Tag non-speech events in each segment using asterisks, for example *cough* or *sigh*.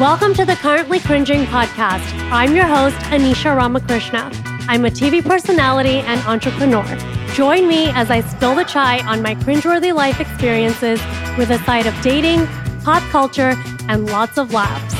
Welcome to the Currently Cringing podcast. I'm your host, Anisha Ramakrishna. I'm a TV personality and entrepreneur. Join me as I spill the chai on my cringeworthy life experiences with a side of dating, pop culture, and lots of laughs.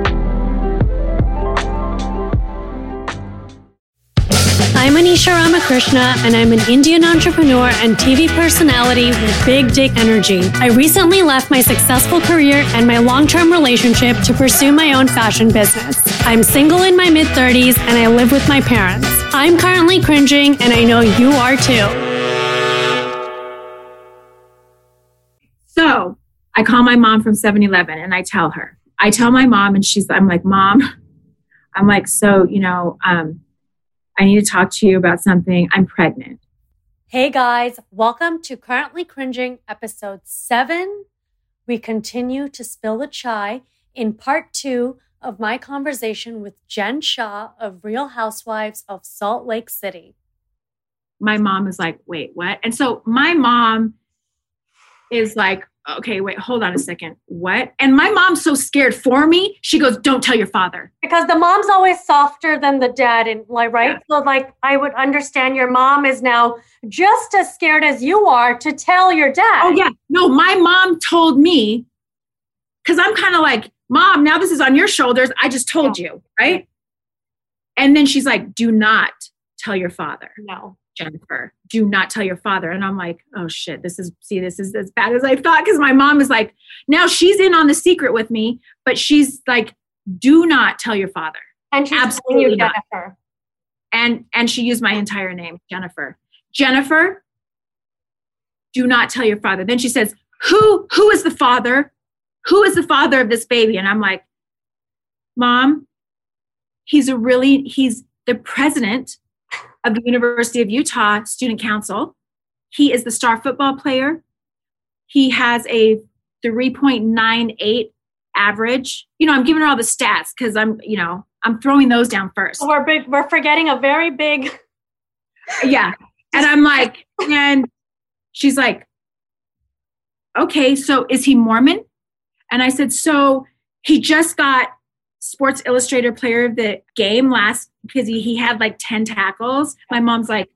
I'm Anisha Ramakrishna, and I'm an Indian entrepreneur and TV personality with big dick energy. I recently left my successful career and my long term relationship to pursue my own fashion business. I'm single in my mid 30s and I live with my parents. I'm currently cringing, and I know you are too. So I call my mom from 7 Eleven and I tell her. I tell my mom, and she's, I'm like, Mom, *laughs* I'm like, so, you know, um, I need to talk to you about something. I'm pregnant. Hey guys, welcome to Currently Cringing episode 7. We continue to spill the chai in part 2 of my conversation with Jen Shah of Real Housewives of Salt Lake City. My mom is like, wait, what? And so my mom is like, okay, wait, hold on a second. What? And my mom's so scared for me. She goes, don't tell your father. Because the mom's always softer than the dad, and like, right? Yeah. So, like, I would understand your mom is now just as scared as you are to tell your dad. Oh, yeah. No, my mom told me, because I'm kind of like, Mom, now this is on your shoulders. I just told you, right? And then she's like, do not tell your father. No. Jennifer, do not tell your father. And I'm like, oh shit, this is, see, this is as bad as I thought. Cause my mom is like, now she's in on the secret with me, but she's like, do not tell your father. And she's Absolutely you, not. And, and she used my entire name, Jennifer. Jennifer, do not tell your father. Then she says, who, who is the father? Who is the father of this baby? And I'm like, mom, he's a really, he's the president of the University of Utah Student Council. He is the star football player. He has a 3.98 average. You know, I'm giving her all the stats because I'm, you know, I'm throwing those down first. We're big, we're forgetting a very big. Yeah. And I'm like, and she's like, okay, so is he Mormon? And I said, so he just got Sports Illustrated Player of the Game last because he, he had like 10 tackles. My mom's like,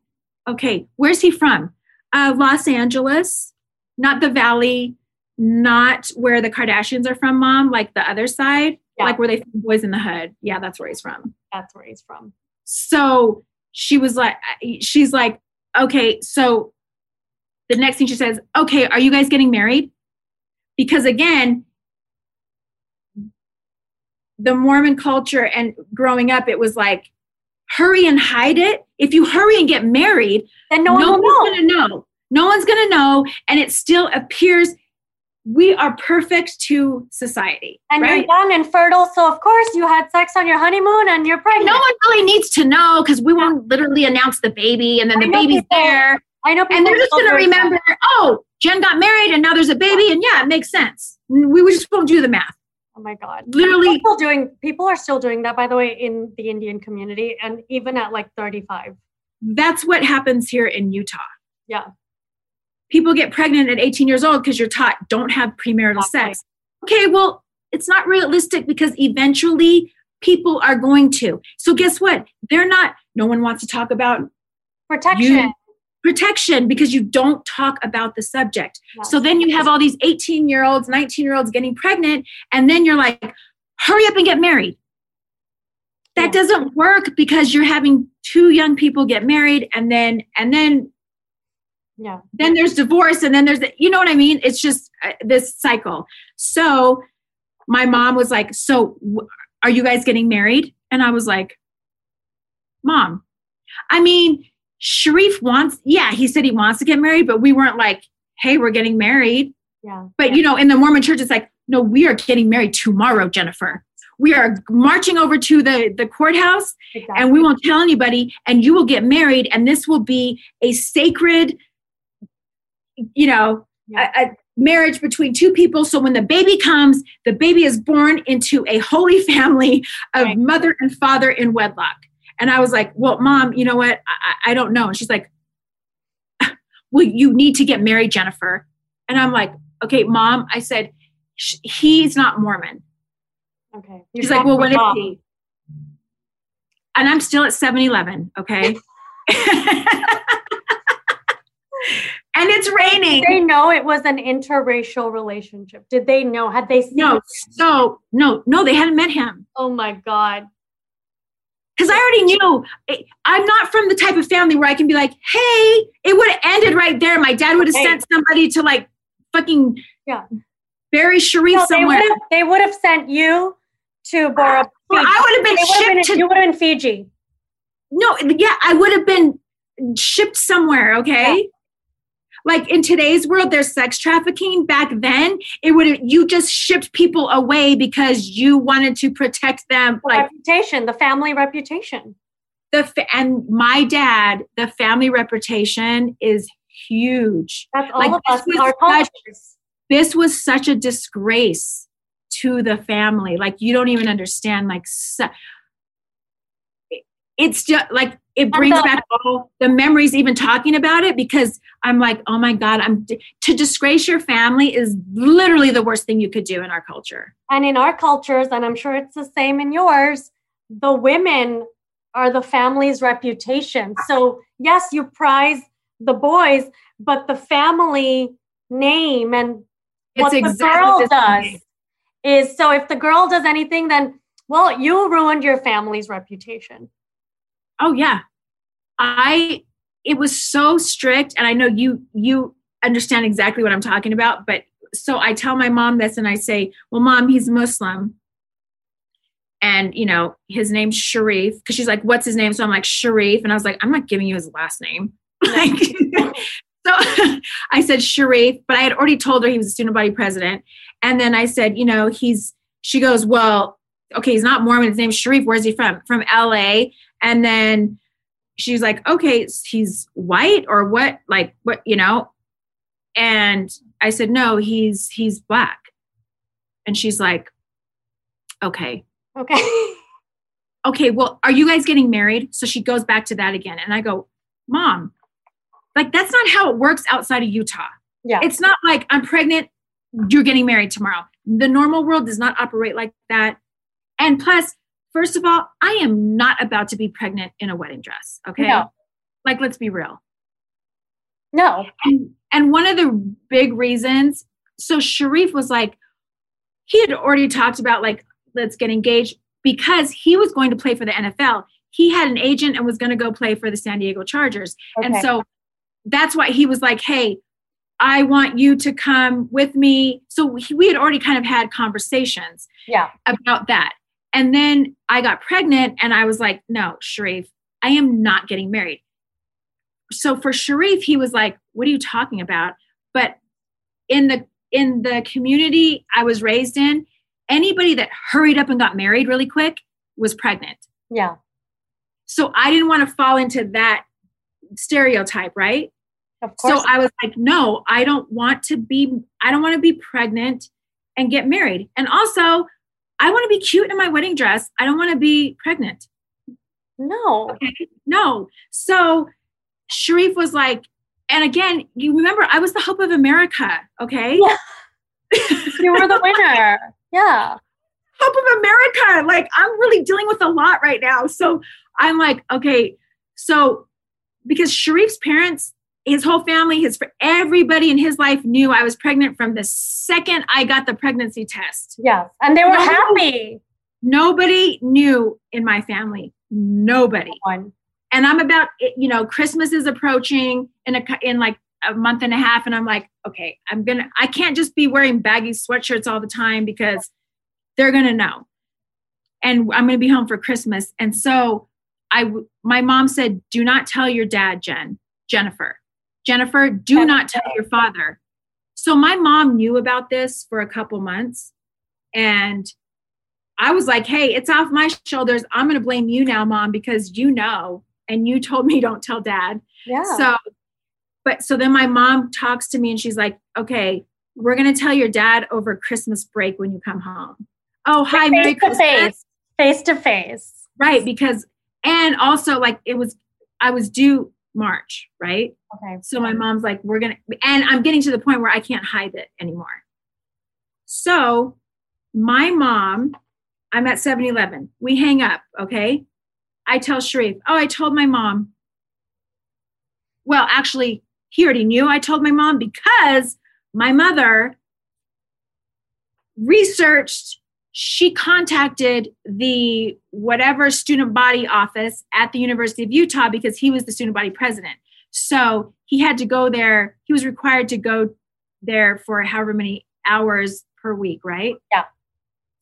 okay, where's he from? Uh, Los Angeles, not the Valley, not where the Kardashians are from, mom, like the other side, Yeah. like where they Boys in the Hood. Yeah, that's where he's from. That's where he's from. So she was like, she's like, okay, so the next thing she says, okay, are you guys getting married? Because again, the Mormon culture and growing up, it was like, hurry and hide it. If you hurry and get married, then no, no one's going to know. No one's going to know. And it still appears we are perfect to society. And right? you're young and fertile, so of course you had sex on your honeymoon and you're pregnant. no one really needs to know because we won't literally announce the baby and then I the baby's people- there. I know people And they're just going to remember, oh, Jen got married and now there's a baby. And yeah, it makes sense. We just won't do the math. Oh my god! Literally- people doing people are still doing that. By the way, in the Indian community, and even at like 35. That's what happens here in Utah. Yeah. People get pregnant at 18 years old because you're taught don't have premarital Exactly. sex. Okay, well, it's not realistic because eventually people are going to. So guess what? They're not, no one wants to talk about Protection. you- protection because you don't talk about the subject. Yes. So then you have all these 18 year olds, 19 year olds getting pregnant, and then you're like, hurry up and get married. That doesn't work because you're having two young people get married and then and then yeah. then there's divorce and then there's the, you know what i mean it's just uh, this cycle so my mom was like so w- are you guys getting married and i was like mom i mean sharif wants yeah he said he wants to get married but we weren't like hey we're getting married Yeah. but yeah. you know in the mormon church it's like no we are getting married tomorrow jennifer we are marching over to the the courthouse exactly. and we won't tell anybody and you will get married and this will be a sacred you know Yeah. a, a marriage between two people so when the baby comes the baby is born into a holy *laughs* family of Right. mother and father in wedlock and i was like well mom you know what i, I don't know and she's like *laughs* well you need to get married jennifer and i'm like okay mom i said he's not mormon okay. She's like, well, what is he? And I'm still at 7 Eleven, okay? *laughs* and it's raining. Did they know it was an interracial relationship? Did they know? Had they seen? No, so, no, no, they hadn't met him. Oh my god. Because I already knew I'm not from the type of family where I can be like, hey, it would have ended right there. My dad would have sent somebody to like fucking Yeah. bury Sharif No, somewhere. would have. They would have sent you to Bora. Or I would have been They would have shipped been, to you would have been Fiji. No, yeah, I would have been shipped somewhere, okay? Like in today's world, there's sex trafficking. Back then, it would you just shipped people away because you wanted to protect them. The Like reputation, the family reputation. the fa- and my dad, the family reputation is huge. That's all Like, of this us. was Our such- This was such a disgrace to the family. Like you don't even understand. Like su- it's just like it brings back all the memories even talking about it because i'm like oh my god i'm to disgrace your family is literally the worst thing you could do in our culture And in our cultures, and I'm sure it's the same in yours, the women are the family's reputation. So, yes, you prize the boys, but the family name and what the girl the does is so if the girl does anything, then, well, you ruined your family's reputation. Oh yeah. I it was so strict and i know you you understand exactly what i'm talking about but so i tell my mom this and i say well mom he's muslim. And you know his name's sharif because she's like what's his name? So i'm like sharif. And i was like i'm not giving you his last name. *laughs* Like so *laughs* i said sharif but i had already told her he was a student body president. And then i said you know he's she goes well okay he's not mormon his name's sharif where's he from? From la and then she's like okay he's white or what like what you know? And i said no he's he's black. And she's like okay. Okay. *laughs* okay well are you guys getting married? So she goes back to that again. And i go mom like that's not how it works outside of utah. Yeah. it's not like i'm pregnant you're getting married tomorrow. The normal world does not operate like that and plus first of all i am not about to be pregnant in a wedding dress okay No. like let's be real no. and and one of the big reasons so sharif was like he had already talked about like let's get engaged because he was going to play for the nfl he had an agent and was going to go play for the San Diego Chargers. Okay. And so that's why he was like, hey, I want you to come with me. So we, we had already kind of had conversations Yeah. about that. And then I got pregnant and I was like, no, Sharif, I am not getting married. So for Sharif, he was like, what are you talking about? But in the in the community I was raised in, anybody that hurried up and got married really quick was pregnant. Yeah. So I didn't want to fall into that stereotype, right? Of course. So I was like, no, I don't want to be, I don't want to be pregnant and get married. And also, I want to be cute in my wedding dress. I don't want to be pregnant. no. Okay. No. So Sharif was like, and again, you remember I was the hope of America. Okay. Yeah. *laughs* You were the winner. Yeah. hope of America. Like I'm really dealing with a lot right now. So I'm like, okay, so because Sharif's parents, his whole family, his for everybody in his life knew I was pregnant from the second I got the pregnancy test. Yes. And they were No. happy. Nobody knew in my family. Nobody. And I'm about, you know, Christmas is approaching in a in like a month and a half, and I'm like, okay, I'm gonna, I can't just be wearing baggy sweatshirts all the time because they're gonna know, and I'm gonna be home for Christmas. And so, I my mom said, do not tell your dad, Jen, Jennifer, Jennifer, do not tell your father. So my mom knew about this for a couple months, and I was like, hey, it's off my shoulders. I'm going to blame you now, mom, because you know, and you told me *laughs* don't tell dad. Yeah. So, but so then my mom talks to me and she's like, okay, we're going to tell your dad over Christmas break when you come home. Oh, hi, Merry face to Christmas. face. Face to face. Right. Because, and also like it was, I was due March, right? Okay. So my mom's like, we're going to, and I'm getting to the point where I can't hide it anymore. So my mom, I'm at 7 Eleven. We hang up, okay? I tell Sharif, oh, I told my mom. Well, actually, he already knew I told my mom because my mother researched, she contacted the whatever student body office at the University of Utah because he was the student body president. So he had to go there. He was required to go there for however many hours per week, right? Yeah.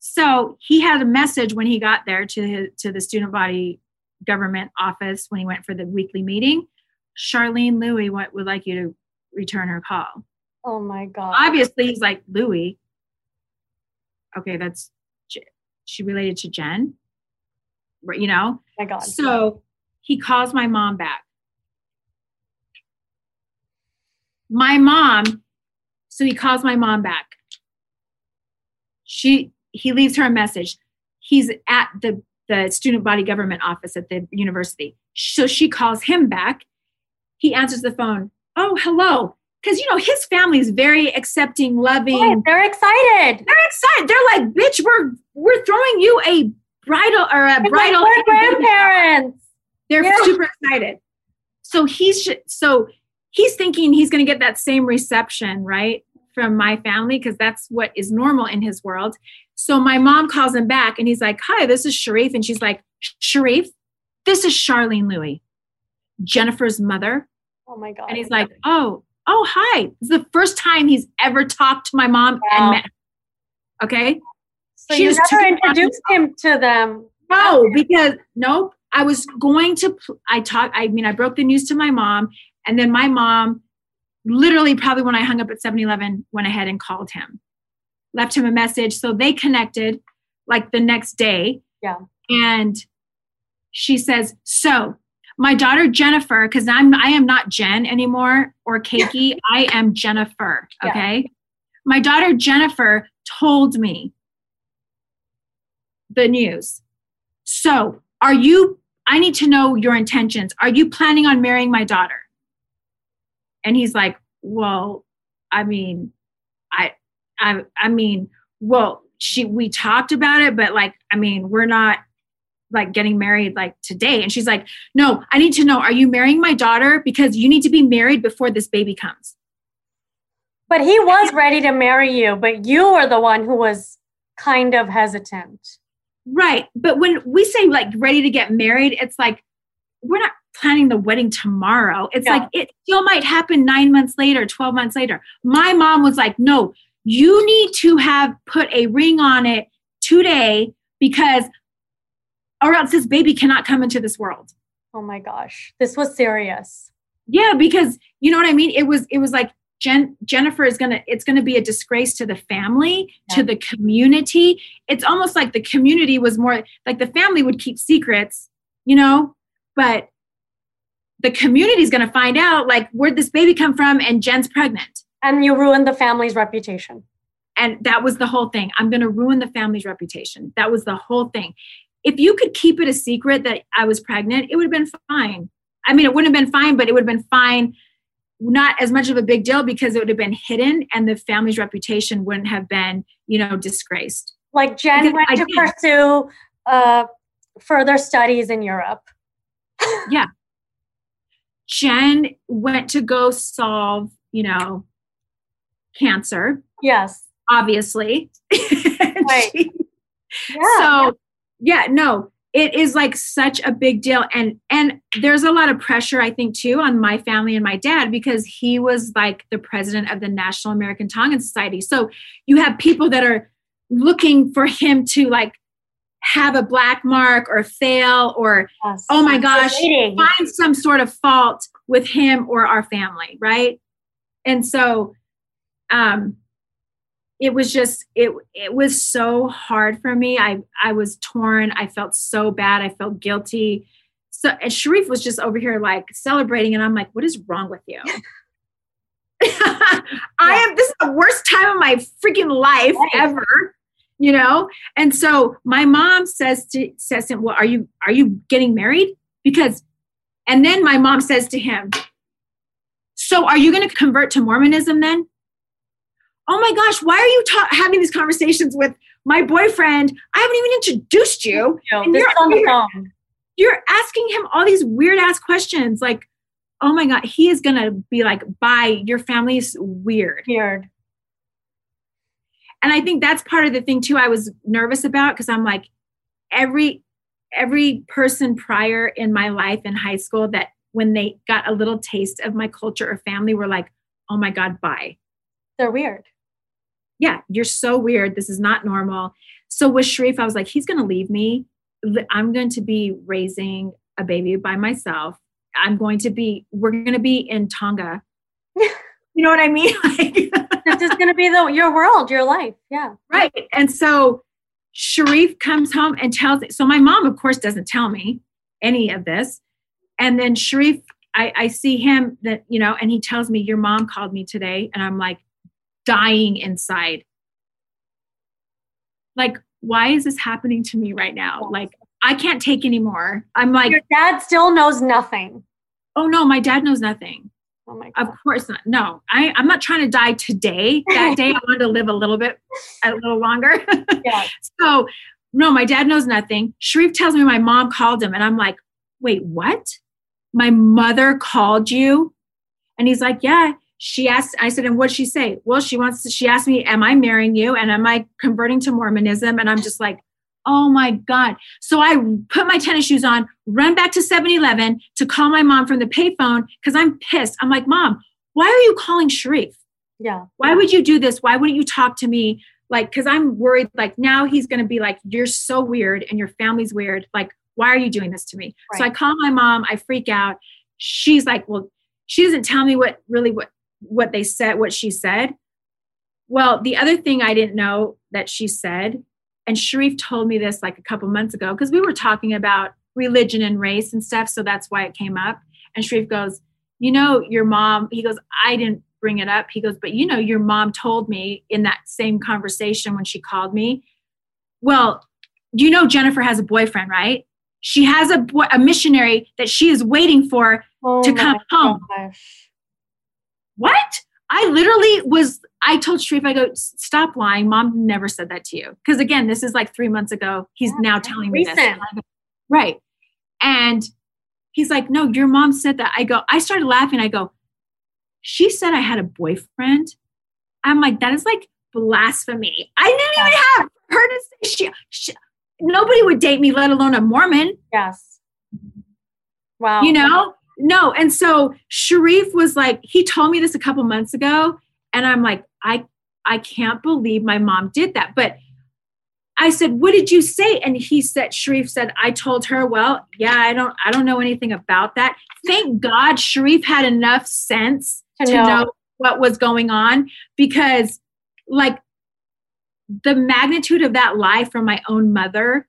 So he had a message when he got there to his, to the student body government office when he went for the weekly meeting. Charlene Louie what would like you to return her call. Oh my God. Obviously, he's like Louie. Okay, that's she related to Jen. You know. Oh my God. So he calls my mom back. My mom, so he calls my mom back. She he leaves her a message. He's at the the student body government office at the university. So she calls him back. He answers the phone. Oh, hello. Because you know his family is very accepting, loving. Right, they're excited. They're excited. They're like, bitch, we're we're throwing you a bridal or a It's like, bridal. we're grandparents. They're Yeah. super excited. So he's so he's thinking he's going to get that same reception, right, from my family because that's what is normal in his world. So my mom calls him back and he's like, "Hi, this is Sharif," and she's like, "Sharif, this is Charlene Louie, Jennifer's mother." Oh my God. And he's like, "Oh, oh, hi." It's the first time he's ever talked to my mom Wow. and met. her. Okay. so she you never introduced him to them. No, because nope. I was going to. I talked. I mean, I broke the news to my mom, and then my mom, literally, probably when I hung up at 7-Eleven, went ahead and called him, left him a message. So they connected, like the next day. Yeah. And she says, "So my daughter Jennifer, because I'm I am not Jen anymore or Keiki. I am Jennifer. Yeah. Okay. My daughter Jennifer told me the news. So, are you, I need to know your intentions. Are you planning on marrying my daughter? And he's like, Well, I mean, I, I, I mean, well, she, we talked about it, but like, I mean, we're not like getting married like today. And she's like, No, I need to know, are you marrying my daughter? Because you need to be married before this baby comes. But he was ready to marry you, but you were the one who was kind of hesitant. Right. But when we say like ready to get married, it's like we're not planning the wedding tomorrow. It's Yeah. like it still might happen nine months later, 12 months later. My mom was like, no, you need to have put a ring on it today because or else this baby cannot come into this world. Oh my gosh. This was serious. Yeah, because you know what I mean? It was it was like Jen, Jennifer is gonna it's gonna be a disgrace to the family, to the community. It's almost like the community was more like the family would keep secrets, you know, but the community is gonna find out like where'd this baby come from and Jen's pregnant. And you ruined the family's reputation. And that was the whole thing. I'm gonna ruin the family's reputation. That was the whole thing. If you could keep it a secret that I was pregnant, it would have been fine. I mean, it wouldn't have been fine, but it would have been fine not as much of a big deal because it would have been hidden and the family's reputation wouldn't have been, you know, disgraced. Like Jen Because went I to did. pursue uh, further studies in Europe. *laughs* Yeah. Jen went to go solve, you know, cancer, Yes. obviously. *laughs* Right. She- Yeah. so yeah no it is like such a big deal and and there's a lot of pressure i think too on my family and my dad because he was like the president of the national american tongan society. So you have people that are looking for him to like have a black mark or fail or Yes. oh my gosh find some sort of fault with him or our family right? And so um it was just it it was so hard for me. I i was torn. I felt so bad. I felt guilty. So and sharif was just over here like celebrating and i'm like what is wrong with you? *laughs* *laughs* I am this is the worst time of my freaking life Right. ever you know? And so my mom says to says to him well are you are you getting married? Because and then my mom says to him so are you going to convert to mormonism then oh my gosh why are you ta- having these conversations with my boyfriend i haven't even introduced you and This you're, is on the you're, phone. you're asking him all these weird ass questions like oh my god he is going to be like bye your family is weird Weird. and i think that's part of the thing too i was nervous about because i'm like every every person prior in my life in high school that when they got a little taste of my culture or family were like oh my god bye They're weird. Yeah you're so weird this is not normal so with sharif i was like he's going to leave me i'm going to be raising a baby by myself i'm going to be we're going to be in tonga *laughs* you know what i mean *laughs* like This is going to be the your world, your life. Yeah. Right. And so Sharif comes home and tells so my mom, of course, doesn't tell me any of this. And then Sharif, I, I see him that, you know, and he tells me, Your mom called me today. And I'm like dying inside. Like, why is this happening to me right now? Like, I can't take anymore. I'm like, Your dad still knows nothing. oh no, my dad knows nothing. Oh my god. Of course not. No, I, I'm not trying to die today. That day I wanted to live a little bit, a little longer. *laughs* Yeah. So, no, my dad knows nothing. Sharif tells me my mom called him, and I'm like, wait, what? My mother called you? And he's like, yeah. She asked, I said, and what'd she say? Well, she wants to, she asked me, am I marrying you? And am I converting to Mormonism? And I'm just like, oh my God. So I put my tennis shoes on, run back to 7 Eleven to call my mom from the payphone because I'm pissed. I'm like, mom, why are you calling Sharif? Yeah. why would you do this why wouldn't you talk to me like because i'm worried like now he's going to be like you're so weird and your family's weird like why are you doing this to me so i call my mom i freak out she's like well she doesn't tell me what really what what they said what she said. Well the other thing i didn't know that she said and sharif told me this like a couple months ago because we were talking about religion and race and stuff so that's why it came up. And sharif goes you know your mom he goes i didn't bring it up. He goes but you know your mom told me in that same conversation when she called me. Well you know jennifer has a boyfriend right? She has a boy, a missionary that she is waiting for Oh to come home. gosh. What? I literally was i told sharif i go stop lying. Mom never said that to you. Because again this is like three months ago. He's Yeah, now telling me this. recent. right. And he's like no your mom said that. I go i started laughing. I go she said i had a boyfriend? I'm like that is like blasphemy. I didn't even have her to say she, she nobody would date me, let alone a Mormon. Yes. Wow. You know? No. And so Sharif was like, he told me this a couple months ago. And I'm like, I I can't believe my mom did that. But I said, what did you say? And he said, Sharif said, I told her, well, yeah, I don't, I don't know anything about that. Thank God Sharif had enough sense to, know. know what was going on because like the magnitude of that lie from my own mother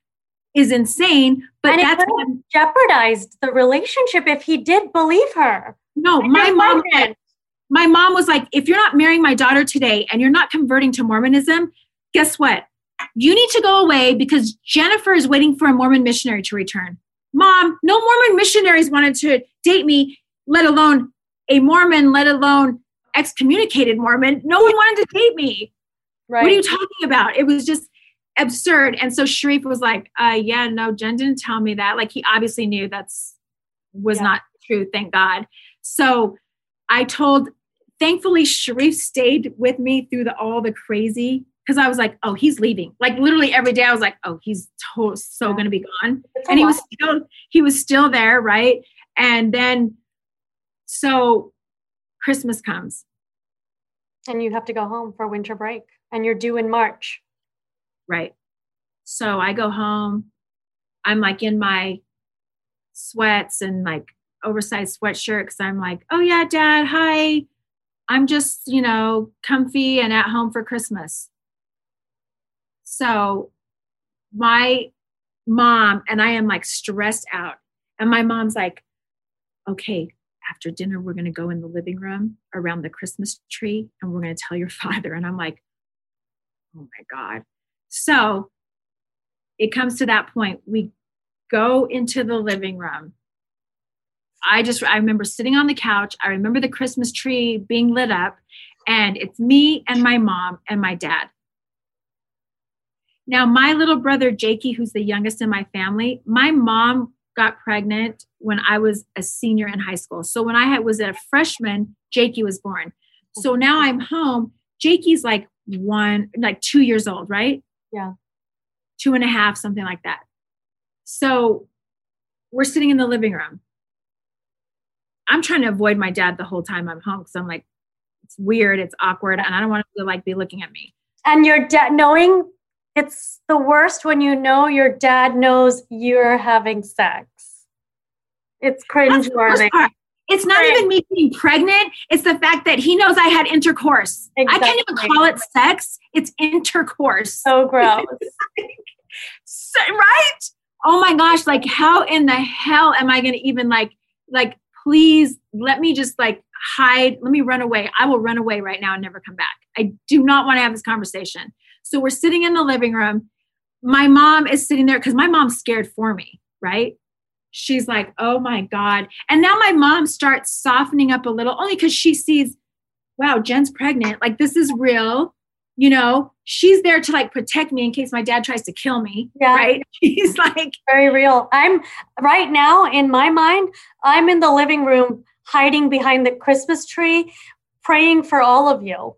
is insane. But and that's what jeopardized the relationship if he did believe her. No, my mom my mom was like, if you're not marrying my daughter today and you're not converting to Mormonism, guess what? You need to go away because Jennifer is waiting for a Mormon missionary to return. Mom, no Mormon missionaries wanted to date me, let alone a Mormon, let alone excommunicated Mormon. No one wanted to date me. Right. What are you talking about? It was just absurd. And so Sharif was like, uh, yeah, no, Jen didn't tell me that. Like he obviously knew that's was yeah. not true, thank God. So I told, thankfully, Sharif stayed with me through the all the crazy because I was like, oh, he's leaving. Like literally every day, I was like, oh, he's to- so going to be gone, and he was still he was still there, right? And then so Christmas comes, and you have to go home for winter break, and you're due in March, right? So I go home. I'm like in my sweats and like oversized sweatshirt because I'm like, oh yeah, dad, hi. I'm just, you know, comfy and at home for Christmas. So my mom and I am like stressed out. And my mom's like, okay, after dinner, we're going to go in the living room around the Christmas tree and we're going to tell your *laughs* father. And I'm like, oh my God. So it comes to that point. We go into the living room I just I remember sitting on the couch. I remember the Christmas tree being lit up, and it's me and my mom and my dad. Now, my little brother Jakey, who's the youngest in my family, my mom got pregnant when I was a senior in high school. So when I had, was a freshman, Jakey was born. So now I'm home. Jakey's like one, like two years old, right? Yeah. Two and a half, something like that. So we're sitting in the living room. I'm trying to avoid my dad the whole time I'm home because I'm like, it's weird, it's awkward, and I don't want him to like be looking at me. And your dad knowing it's the worst when you know your dad knows you're having sex. It's cringe worthy. It's not even me being pregnant. It's the fact that he knows I had intercourse. Exactly. I can't even call it sex. It's intercourse. So *laughs* gross. so, right? Oh my gosh. Like, how in the hell am I going to even like, like please let me just like hide, let me run away. I will run away right now and never come back. I do not want to have this conversation. So we're sitting in the living room. My mom is sitting there because my mom's scared for me, right? She's like, oh my God. And now my mom starts softening up a little, only because she sees, wow, Jen's pregnant. Like, this is real you know she's there to like protect me in case my dad tries to kill me yeah. right *laughs* she's like very real i'm right now in my mind i'm in the living room hiding behind the christmas tree praying for all of you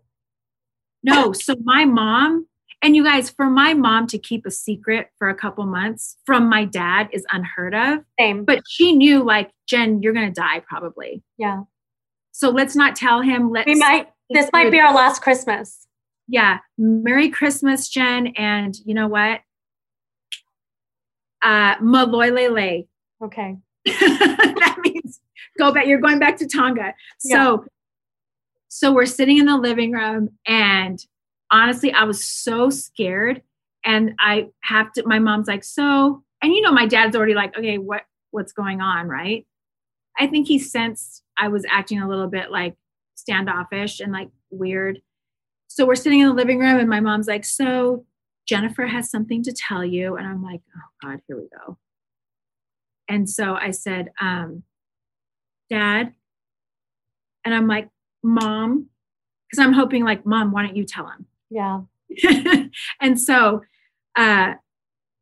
no so my mom and you guys for my mom to keep a secret for a couple months from my dad is unheard of same but she knew like jen you're gonna die probably yeah so let's not tell him let's we might this might be our last christmas yeah, Merry Christmas, Jen. And you know what? Uh, Maloilele. Okay. *laughs* that means go back. You're going back to Tonga. So, yeah. so we're sitting in the living room, and honestly, I was so scared. And I have to. My mom's like, so, and you know, my dad's already like, okay, what what's going on, right? I think he sensed I was acting a little bit like standoffish and like weird. So we're sitting in the living room, and my mom's like, So Jennifer has something to tell you. And I'm like, Oh God, here we go. And so I said, um, Dad, and I'm like, Mom, because I'm hoping, like, Mom, why don't you tell him? Yeah. *laughs* and so, uh,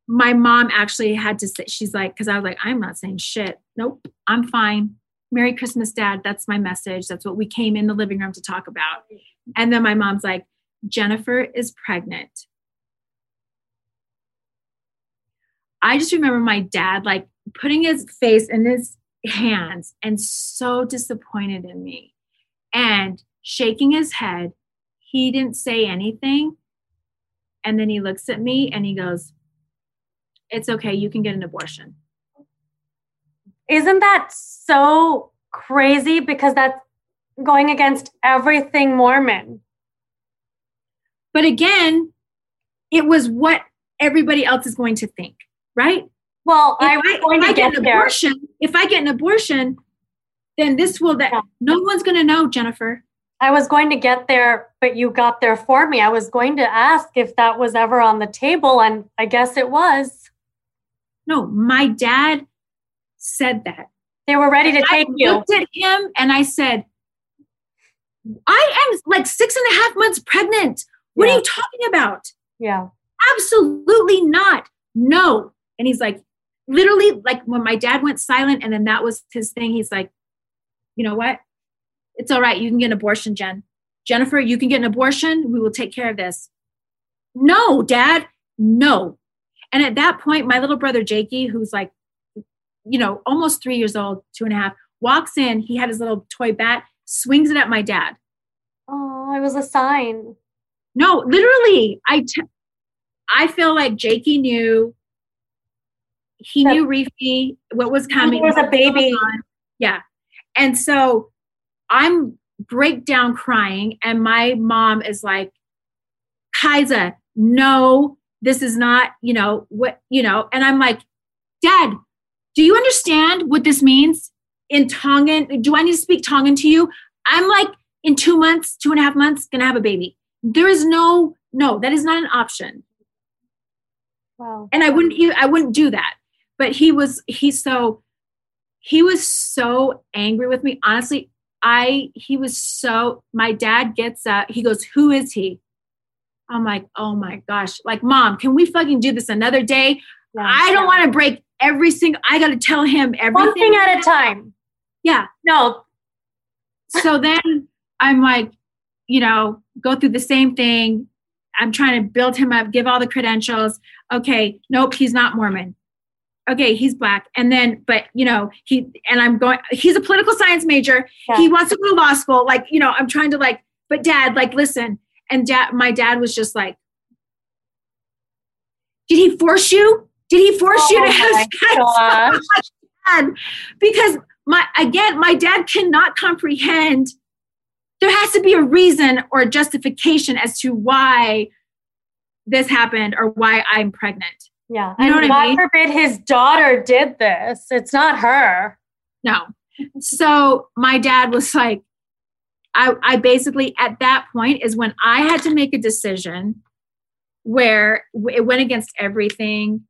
my mom actually had to say, she's like, because I was like, I'm not saying shit. Nope, I'm fine. Merry Christmas, Dad. That's my message. That's what we came in the living room to talk about. And then my mom's like, Jennifer is pregnant. I just remember my dad like putting his face in his hands and so disappointed in me and shaking his head. He didn't say anything. And then he looks at me and he goes, It's okay, you can get an abortion. Isn't that so crazy? Because that's going against everything Mormon. But again, it was what everybody else is going to think, right? Well, if I I, if to I get get an abortion, if I get an abortion, then this will that Yeah. no one's going to know, Jennifer. I was going to get there, but you got there for me. I was going to ask if that was ever on the table, and I guess it was. No, my dad said that. They were ready to I take you. I looked at him and I said, I am like six and a half months pregnant. What Yeah. are you talking about? Yeah. Absolutely not. No. And he's like, literally, like when my dad went silent and then that was his thing, he's like, you know what? It's all right. You can get an abortion, Jen. Jennifer, you can get an abortion. We will take care of this. No, dad, no. And at that point, my little brother Jakey, who's like, you know, almost three years old, two and a half, walks in. He had his little toy bat, swings it at my dad. Oh, it was a sign. No, literally, I t- I feel like Jakey knew. He That- knew Reefy, what was coming. was a baby. Yeah. And so I'm breakdown crying, and my mom is like, Kaiser, no, this is not, you know, what, you know, and I'm like, Dad, do you understand what this means in Tongan? Do I need to speak Tongan to you? I'm like, in two months, two and a half months, gonna have a baby. There is no, no, that is not an option. Wow. And I wouldn't, I wouldn't do that. But he was, he's so, he was so angry with me. Honestly, I, he was so, my dad gets up, he goes, Who is he? I'm like, Oh my gosh. Like, mom, can we fucking do this another day? Yeah. I don't want to break every single, I got to tell him everything. One thing at a time. Yeah. No, so *laughs* then I'm like, you know, go through the same thing. I'm trying to build him up, give all the credentials. Okay, nope, he's not Mormon. Okay, he's black. And then, but you know, he and I'm going, he's a political science major. Yeah. He wants to go to law school. Like, you know, I'm trying to like, but dad, like, listen. And dad, my dad was just like, Did he force you? Did he force you Oh to have my sex? *laughs* because my again my dad cannot comprehend there has to be a reason or a justification as to why this happened or why i'm pregnant yeah. You know and what I God mean? forbid his daughter did this. It's not her. no so my dad was like I, I basically at that point is when i had to make a decision where it went against everything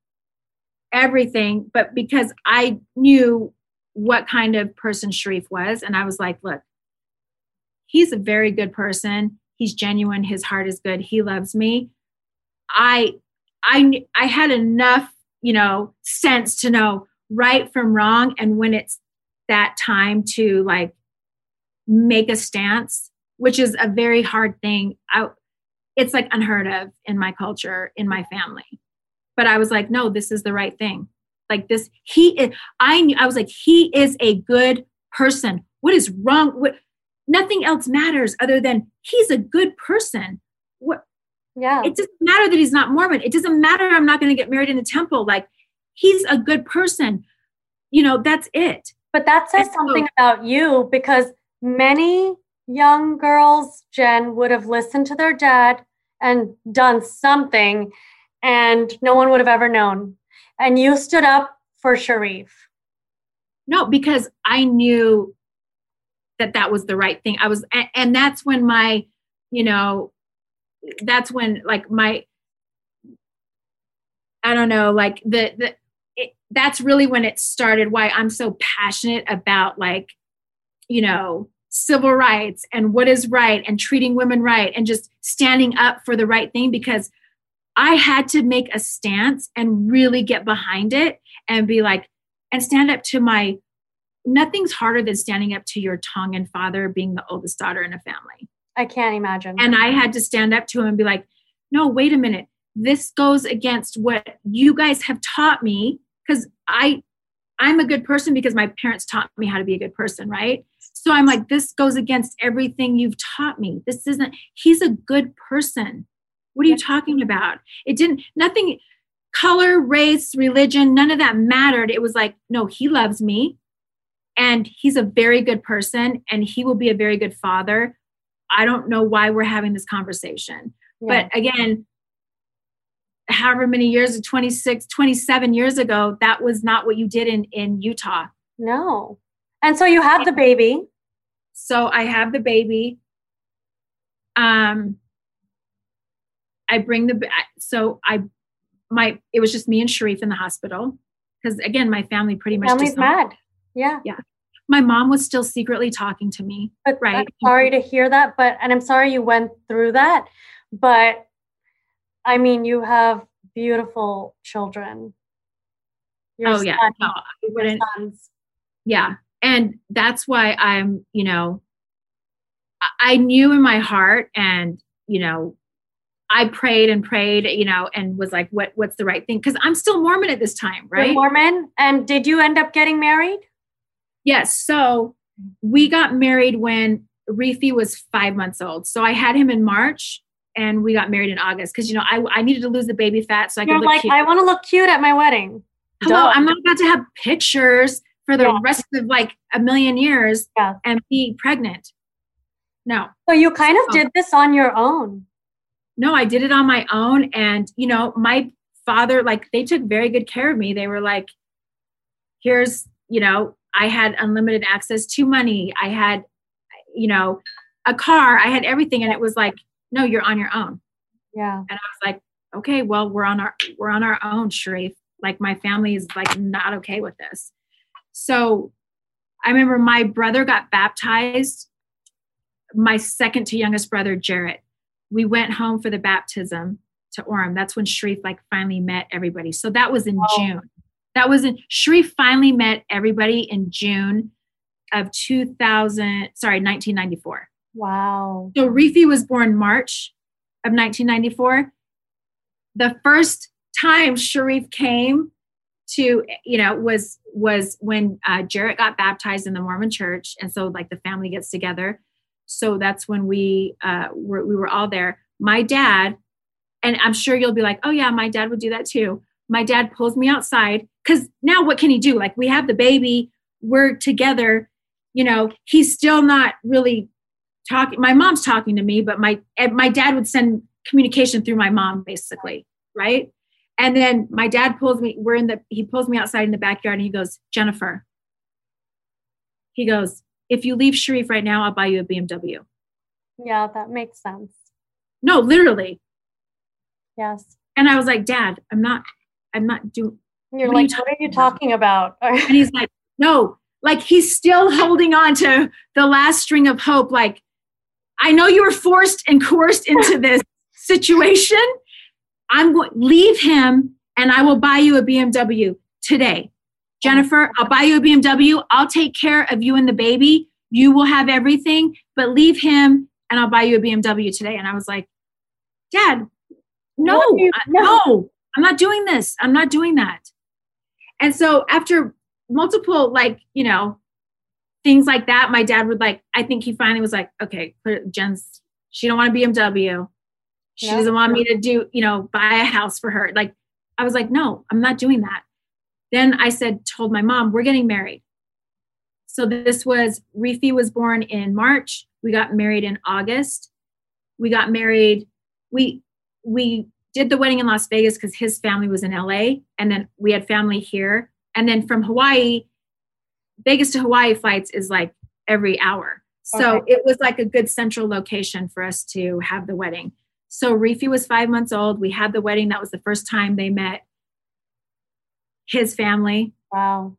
everything but because i knew what kind of person sharif was and i was like look he's a very good person he's genuine his heart is good he loves me i i i had enough you know sense to know right from wrong and when it's that time to like make a stance which is a very hard thing I, it's like unheard of in my culture in my family. But i was like no this is the right thing. Like this he is i knew i was like he is a good person. What is wrong what nothing else matters other than he's a good person. What Yeah. it doesn't matter that he's not mormon it doesn't matter i'm not going to get married in a temple like he's a good person you know that's it But that says so- something about you because many young girls, Jen, would have listened to their dad and done something, and no one would have ever known. And you stood up for Sharif. No, because I knew that that was the right thing. I was, and that's when my, you know, that's when like my, I don't know, like the the, it, that's really when it started. Why I'm so passionate about like, you know, civil rights and what is right and treating women right and just standing up for the right thing because I had to make a stance and really get behind it and be like, and stand up to my nothing's harder than standing up to your tongue and father being the oldest daughter in a family. I can't imagine. And I had to stand up to him and be like, no, wait a minute. this goes against what you guys have taught me because I I'm a good person because my parents taught me how to be a good person, right? So I'm like, this goes against everything you've taught me. This isn't, he's a good person. What are you talking about? It didn't, nothing, color, race, religion, none of that mattered. It was like, no, he loves me and he's a very good person and he will be a very good father. I don't know why we're having this conversation. Yeah. But again, however many years 26 27 years ago that was not what you did in in utah. No. And so you have the baby. So i have the baby. Um i bring the so i my it was just me and sharif in the hospital. Because again my family pretty much family's mad. Yeah. Yeah my mom was still secretly talking to me but right I'm sorry to hear that but and i'm sorry you went through that but I mean, you have beautiful children. Your oh, son, yeah. No, I wouldn't. Yeah. And that's why I'm, you know, I knew in my heart and, you know, I prayed and prayed, you know, and was like, what, what's the right thing? Cause I'm still Mormon at this time, right? You're Mormon. And did you end up getting married? Yes. So we got married when Reefy was five months old. So I had him in March and we got married in August because you know I, I needed to lose the baby fat so I You're could look like cute. I want to look cute at my wedding. Hello, Duh. I'm not about to have pictures for the yeah. rest of like a million years yeah. and be pregnant. No. So you kind of did this on your own. No, I did it on my own, and you know my father like they took very good care of me. They were like, here's you know I had unlimited access to money. I had you know a car. I had everything, and it was like no, you're on your own. Yeah. And I was like, okay, well, we're on our we're on our own, Sharif. Like my family is like not okay with this. So I remember my brother got baptized, my second to youngest brother, Jarrett. We went home for the baptism to Orem. That's when Sharif like finally met everybody. So that was in oh. June. That was in Sharif finally met everybody in June of 2000, sorry, 1994. Wow. So Reefy was born March of 1994. The first time Sharif came to, you know, was was when uh, Jarrett got baptized in the Mormon Church, and so like the family gets together. So that's when we uh, were we were all there. My dad, and I'm sure you'll be like, oh yeah, my dad would do that too. My dad pulls me outside because now what can he do? Like we have the baby, we're together. You know, he's still not really talking my mom's talking to me but my my dad would send communication through my mom basically right? And then my dad pulls me we're in the he pulls me outside in the backyard and he goes jennifer. He goes if you leave sharif right now i'll buy you a bmw yeah that makes sense. No literally. Yes. And i was like dad i'm not i'm not doing you're what like are you what are you talking about, about? and he's like no like he's still holding on to the last string of hope like I know you were forced and coerced into *laughs* this situation. I'm going leave him and I will buy you a BMW today. Jennifer, I'll buy you a BMW. I'll take care of you and the baby. You will have everything, but leave him and I'll buy you a BMW today. And I was like, Dad, no, uh, no, no, I'm not doing this. I'm not doing that. And so after multiple, like, you know, things like that, my dad would like, I think he finally was like, okay, Jen's, she don't want a BMW. She doesn't want me to do, you know, buy a house for her. Like, I was like, no, I'm not doing that. Then I said, told my mom, we're getting married. So this was, Reefy was born in March. We got married in August. We got married. We, we did the wedding in Las Vegas because his family was in LA. And then we had family here. And then from Hawaii, Vegas to Hawaii flights is like every hour. So okay. it was like a good central location for us to have the wedding. So Reefy was five months old. We had the wedding. That was the first time they met his family. Wow.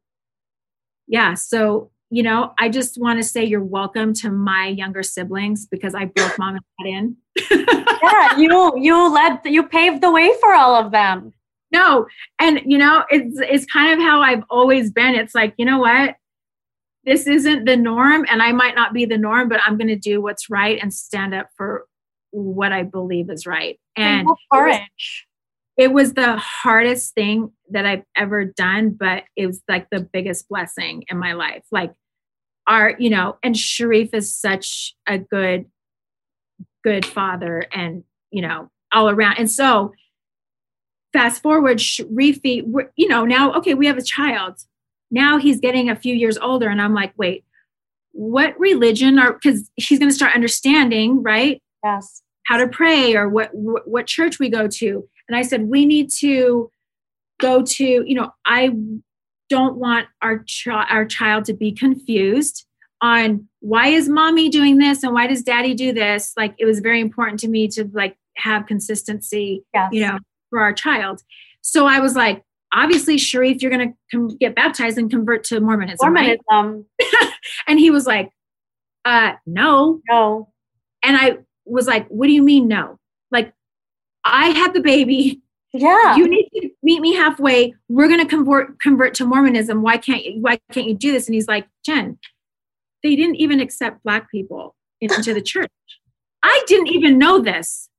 Yeah. So, you know, I just want to say you're welcome to my younger siblings because I broke mom and dad in. *laughs* yeah, you you led you paved the way for all of them. No, and you know, it's it's kind of how I've always been. It's like, you know what? this isn't the norm and I might not be the norm, but I'm going to do what's right and stand up for what I believe is right. And courage. It was the hardest thing that I've ever done, but it was like the biggest blessing in my life. Like our, you know, and Sharif is such a good, good father and, you know, all around. And so fast forward, Sharifi, you know, now, okay, we have a child. Now he's getting a few years older. And I'm like, wait, what religion are, because he's going to start understanding, right? Yes. How to pray or what, what church we go to and I said, we need to go to, you know, I don't want our, ch- our child to be confused on why is mommy doing this and why does daddy do this. Like it was very important to me to like have consistency, yes. you know, for our child. So I was like, obviously, Sharif, you're going to com- get baptized and convert to Mormonism. Mormonism. Right? *laughs* and he was like, uh, no. No. And I was like, what do you mean no? I had the baby. Yeah. You need to meet me halfway. We're going to convert convert to Mormonism. Why can't you why can't you do this? And he's like, "Jen, they didn't even accept black people into the church. I didn't even know this.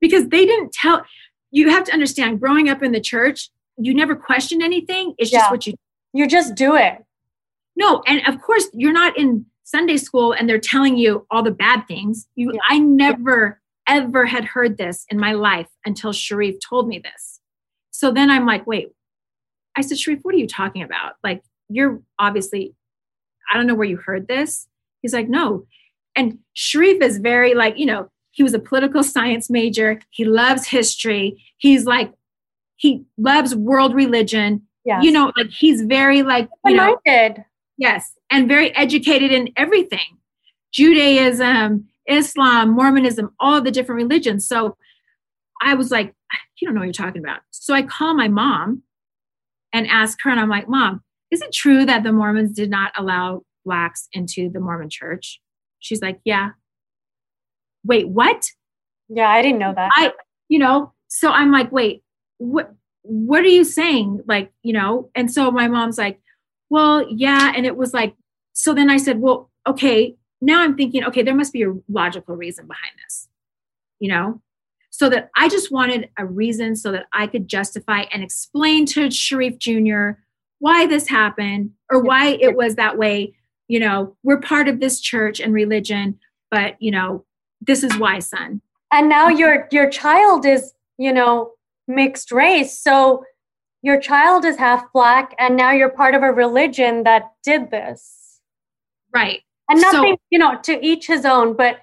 Because they didn't tell you have to understand growing up in the church, you never question anything. It's just what you you just do it. No, and of course you're not in Sunday school and they're telling you all the bad things. You yeah. I never ever had heard this in my life until Sharif told me this. So then I'm like, wait, I said, Sharif, what are you talking about? Like, you're obviously, I don't know where you heard this. He's like, no. And Sharif is very like, you know, he was a political science major. He loves history. He's like, he loves world religion. Yes. You know, like he's very like, you know, yes, and very educated in everything. Judaism, Islam, Mormonism, all the different religions. So I was like, you don't know what you're talking about. So I call my mom and ask her, and I'm like, Mom, is it true that the Mormons did not allow blacks into the Mormon church? She's like, Yeah. Wait, what? Yeah, I didn't know that. I, you know, so I'm like, wait, what what are you saying? Like, you know, and so my mom's like, Well, yeah. And it was like, so then I said, Well, okay, now I'm thinking, okay, there must be a logical reason behind this, you know? So that I just wanted a reason so that I could justify and explain to Sharif Jr. why this happened or why it was that way. You know, we're part of this church and religion, but you know, this is why, son. And now your your child is, you know, mixed race. So your child is half black and now you're part of a religion that did this. Right. And nothing, so, you know, to each his own, but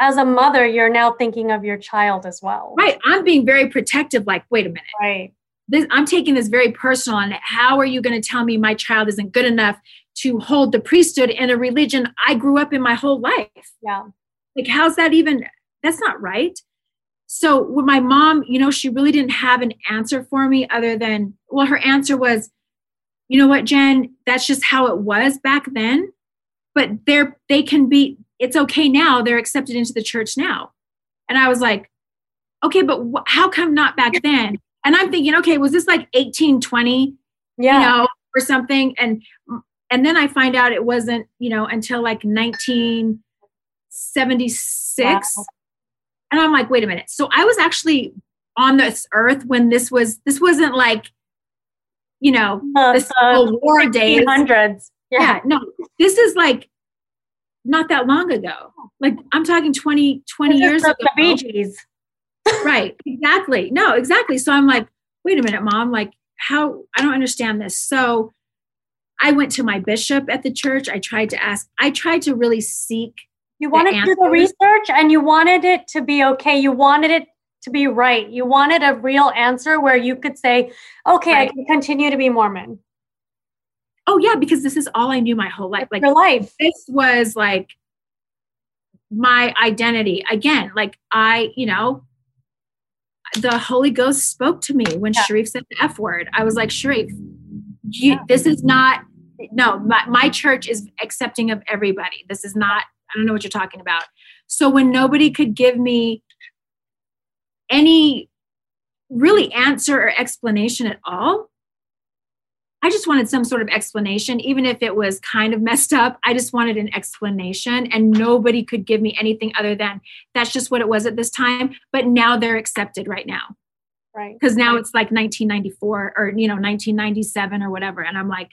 as a mother, you're now thinking of your child as well. Right. I'm being very protective, like, wait a minute. Right. This, I'm taking this very personal. And how are you going to tell me my child isn't good enough to hold the priesthood in a religion I grew up in my whole life? Yeah. Like, how's that even? That's not right. So, with my mom, you know, she really didn't have an answer for me other than, well, her answer was, you know what, Jen, that's just how it was back then but they're they can be it's okay now they're accepted into the church now and i was like okay but wh- how come not back then and i'm thinking okay was this like 1820 yeah. you know or something and and then i find out it wasn't you know until like 1976 wow. and i'm like wait a minute so i was actually on this earth when this was this wasn't like you know uh, the Civil uh, War days. Hundreds. Yeah. yeah. no, this is like not that long ago. Like I'm talking 20, 20 years ago. The Bee Gees. right, exactly. No, exactly. So I'm like, wait a minute, mom, like how I don't understand this. So I went to my bishop at the church. I tried to ask, I tried to really seek. You wanted to do the research and you wanted it to be okay. You wanted it to be right. You wanted a real answer where you could say, okay, right. I can continue to be Mormon oh yeah, because this is all I knew my whole life. Like your life. This was like my identity. Again, like I, you know, the Holy Ghost spoke to me when yeah. Sharif said the F word. I was like, Sharif, you, yeah. this is not, no, my, my church is accepting of everybody. This is not, I don't know what you're talking about. So when nobody could give me any really answer or explanation at all, I just wanted some sort of explanation, even if it was kind of messed up. I just wanted an explanation, and nobody could give me anything other than that's just what it was at this time. But now they're accepted right now. Right. Because now it's like 1994 or, you know, 1997 or whatever. And I'm like,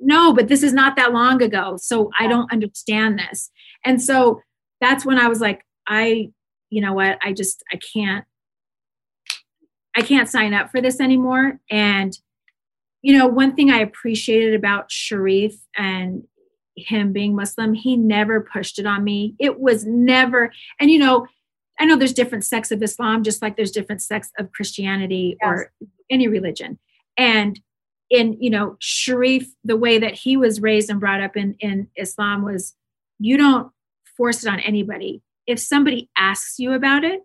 no, but this is not that long ago. So I don't understand this. And so that's when I was like, I, you know what, I just, I can't, I can't sign up for this anymore. And, you know, one thing I appreciated about Sharif and him being Muslim, he never pushed it on me. It was never, and you know, I know there's different sects of Islam, just like there's different sects of Christianity yes. or any religion. And in, you know, Sharif, the way that he was raised and brought up in, in Islam was you don't force it on anybody. If somebody asks you about it,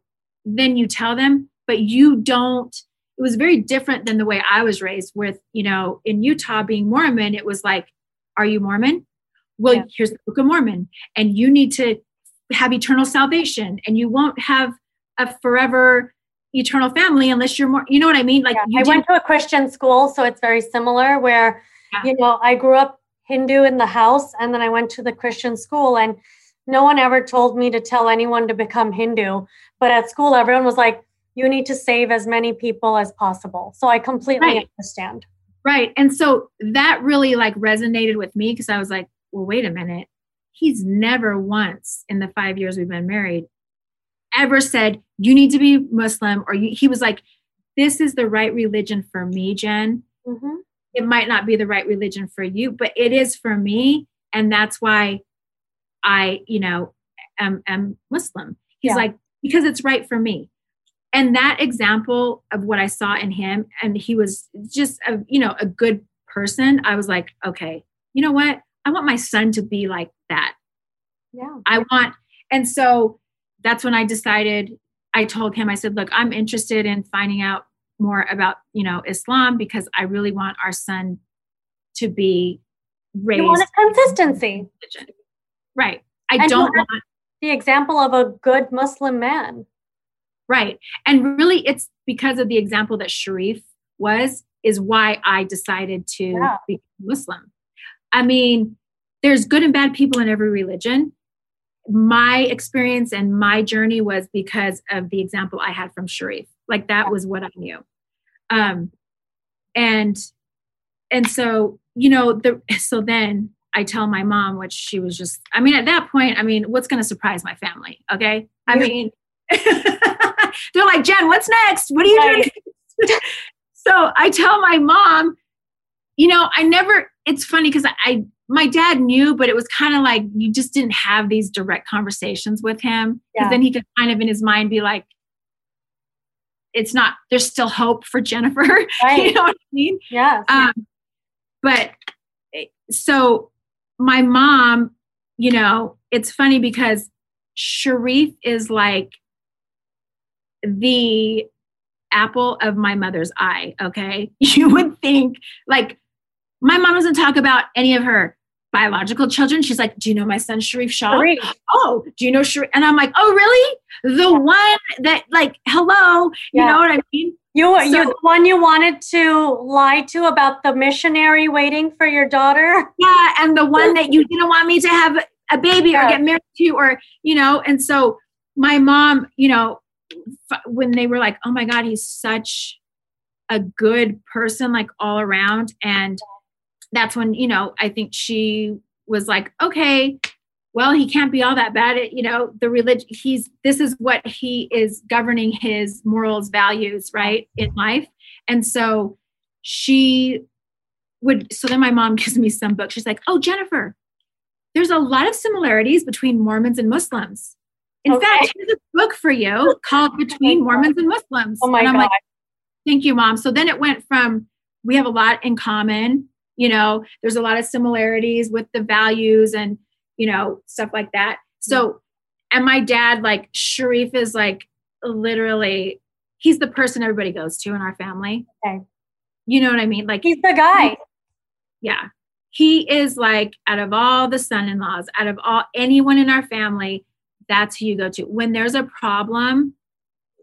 then you tell them, but you don't. It was very different than the way I was raised with, you know, in Utah being Mormon, it was like, are you Mormon? Well, yeah. here's the Book of Mormon, and you need to have eternal salvation, and you won't have a forever eternal family unless you're more, you know what I mean? Like, yeah. I went to a Christian school, so it's very similar where, yeah. you know, I grew up Hindu in the house, and then I went to the Christian school, and no one ever told me to tell anyone to become Hindu. But at school, everyone was like, you need to save as many people as possible. So I completely right. understand. Right. And so that really like resonated with me because I was like, well, wait a minute. He's never once in the five years we've been married ever said, you need to be Muslim, or you, he was like, this is the right religion for me, Jen. Mm-hmm. It might not be the right religion for you, but it is for me. And that's why I, you know, am, am Muslim. He's yeah. like, because it's right for me. And that example of what I saw in him, and he was just a, you know, a good person. I was like, okay, you know what? I want my son to be like that. Yeah. I want, and so that's when I decided, I told him, I said, look, I'm interested in finding out more about, you know, Islam because I really want our son to be raised. You want a consistency. Right. I and don't want the example of a good Muslim man. Right. And really it's because of the example that Sharif was, is why I decided to yeah. become Muslim. I mean, there's good and bad people in every religion. My experience and my journey was because of the example I had from Sharif. Like that was what I knew. Um, and and so you know the *laughs* so then I tell my mom, which she was just, I mean, at that point, I mean, what's going to surprise my family? Okay. I mean, *laughs* they're like, Jen, what's next? What are you doing? *laughs* so I tell my mom, you know, I never, it's funny because I, I, my dad knew, but it was kind of like you just didn't have these direct conversations with him because yeah. then he could kind of in his mind be like, it's not, there's still hope for Jennifer. *laughs* Right. you know what I mean? Yeah. Um, but eh, so my mom, you know, it's funny because Sharif is like the apple of my mother's eye. Okay. *laughs* You would think like my mom doesn't talk about any of her biological children. She's like, Do you know my son Sharif Shah? Sharif. Oh, do you know Sharif? And I'm like, Oh, really? The one that, like, hello, yeah. you know what I mean? You, so, you're the one you wanted to lie to about the missionary waiting for your daughter? *laughs* Yeah, and the one that you *laughs* didn't want me to have a baby yeah. or get married to, or, you know, and so my mom, you know, when they were like, oh my God, he's such a good person, like all around. And that's when, you know, I think she was like, okay, well, he can't be all that bad. At, you know, the religion, he's, this is what he is governing his morals, values, right, in life. And so she would, so then my mom *laughs* gives me some book. She's like, oh, Jennifer, there's a lot of similarities between Mormons and Muslims. In okay. fact, here's a book for you called *laughs* Between Mormons and Muslims. Oh my and I'm God. Like, Thank you, mom. So then it went from we have a lot in common, you know, there's a lot of similarities with the values and, you know, stuff like that. So, mm-hmm. and my dad, like Sharif is like literally, he's the person everybody goes to in our family. Okay. You know what I mean? Like he's the guy. yeah. He is like out of all the son-in-laws, out of all anyone in our family, that's who you go to. When there's a problem,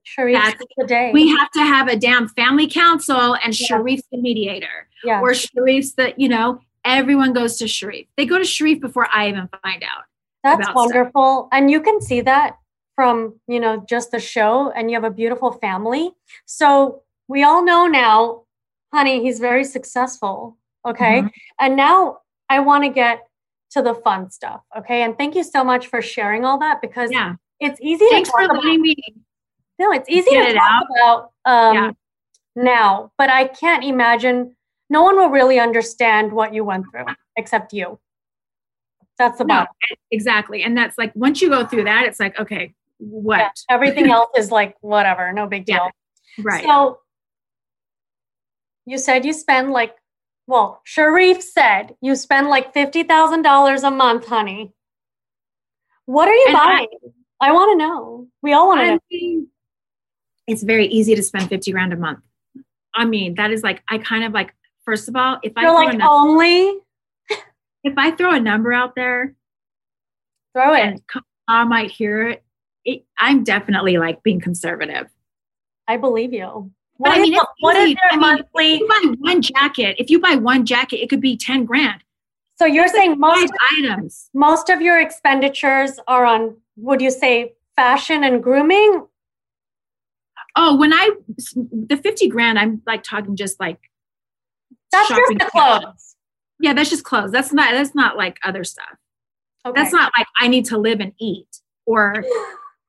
Sharif's the day. We have to have a damn family council and yeah. Sharif's the mediator. Yeah. Or Sharif's the, you know, everyone goes to Sharif. They go to Sharif before I even find out. That's wonderful. Stuff. And you can see that from, you know, just the show and you have a beautiful family. So we all know now, honey, he's very successful. Okay. Mhm. And now I want to get to the fun stuff. Okay. And thank you so much for sharing all that because Yeah. it's easy Thanks to for talk about. me. No, it's easy to it talk out. about um, Yeah. now, but I can't imagine. No one will really understand what you went through except you. That's the No, bottom. exactly. And that's like once you go through that, it's like, okay, what? Yeah, everything *laughs* else is like whatever, no big deal. Yeah. Right. So you said you spend like, well, Sharif said you spend like fifty thousand dollars a month, honey. What are you And buying? I, want to know. We all want to I know. mean, it's very easy to spend 50 grand a month. I mean, that is like, I kind of like, first of all, if I, You're throw like a only *laughs* if I throw a number out there throw it. and I might hear it, it, I'm definitely like being conservative. I believe you. What I mean, is- what is your I mean, monthly? If you buy one jacket, if you buy one jacket, it could be 10 grand. So you're saying most items. most of your expenditures are on would you say fashion and grooming Oh, when I, the 50 grand, I'm like talking just like, that's just shopping the fashion. clothes Yeah, that's just clothes. That's not, that's not like other stuff. okay. That's not like I need to live and eat or,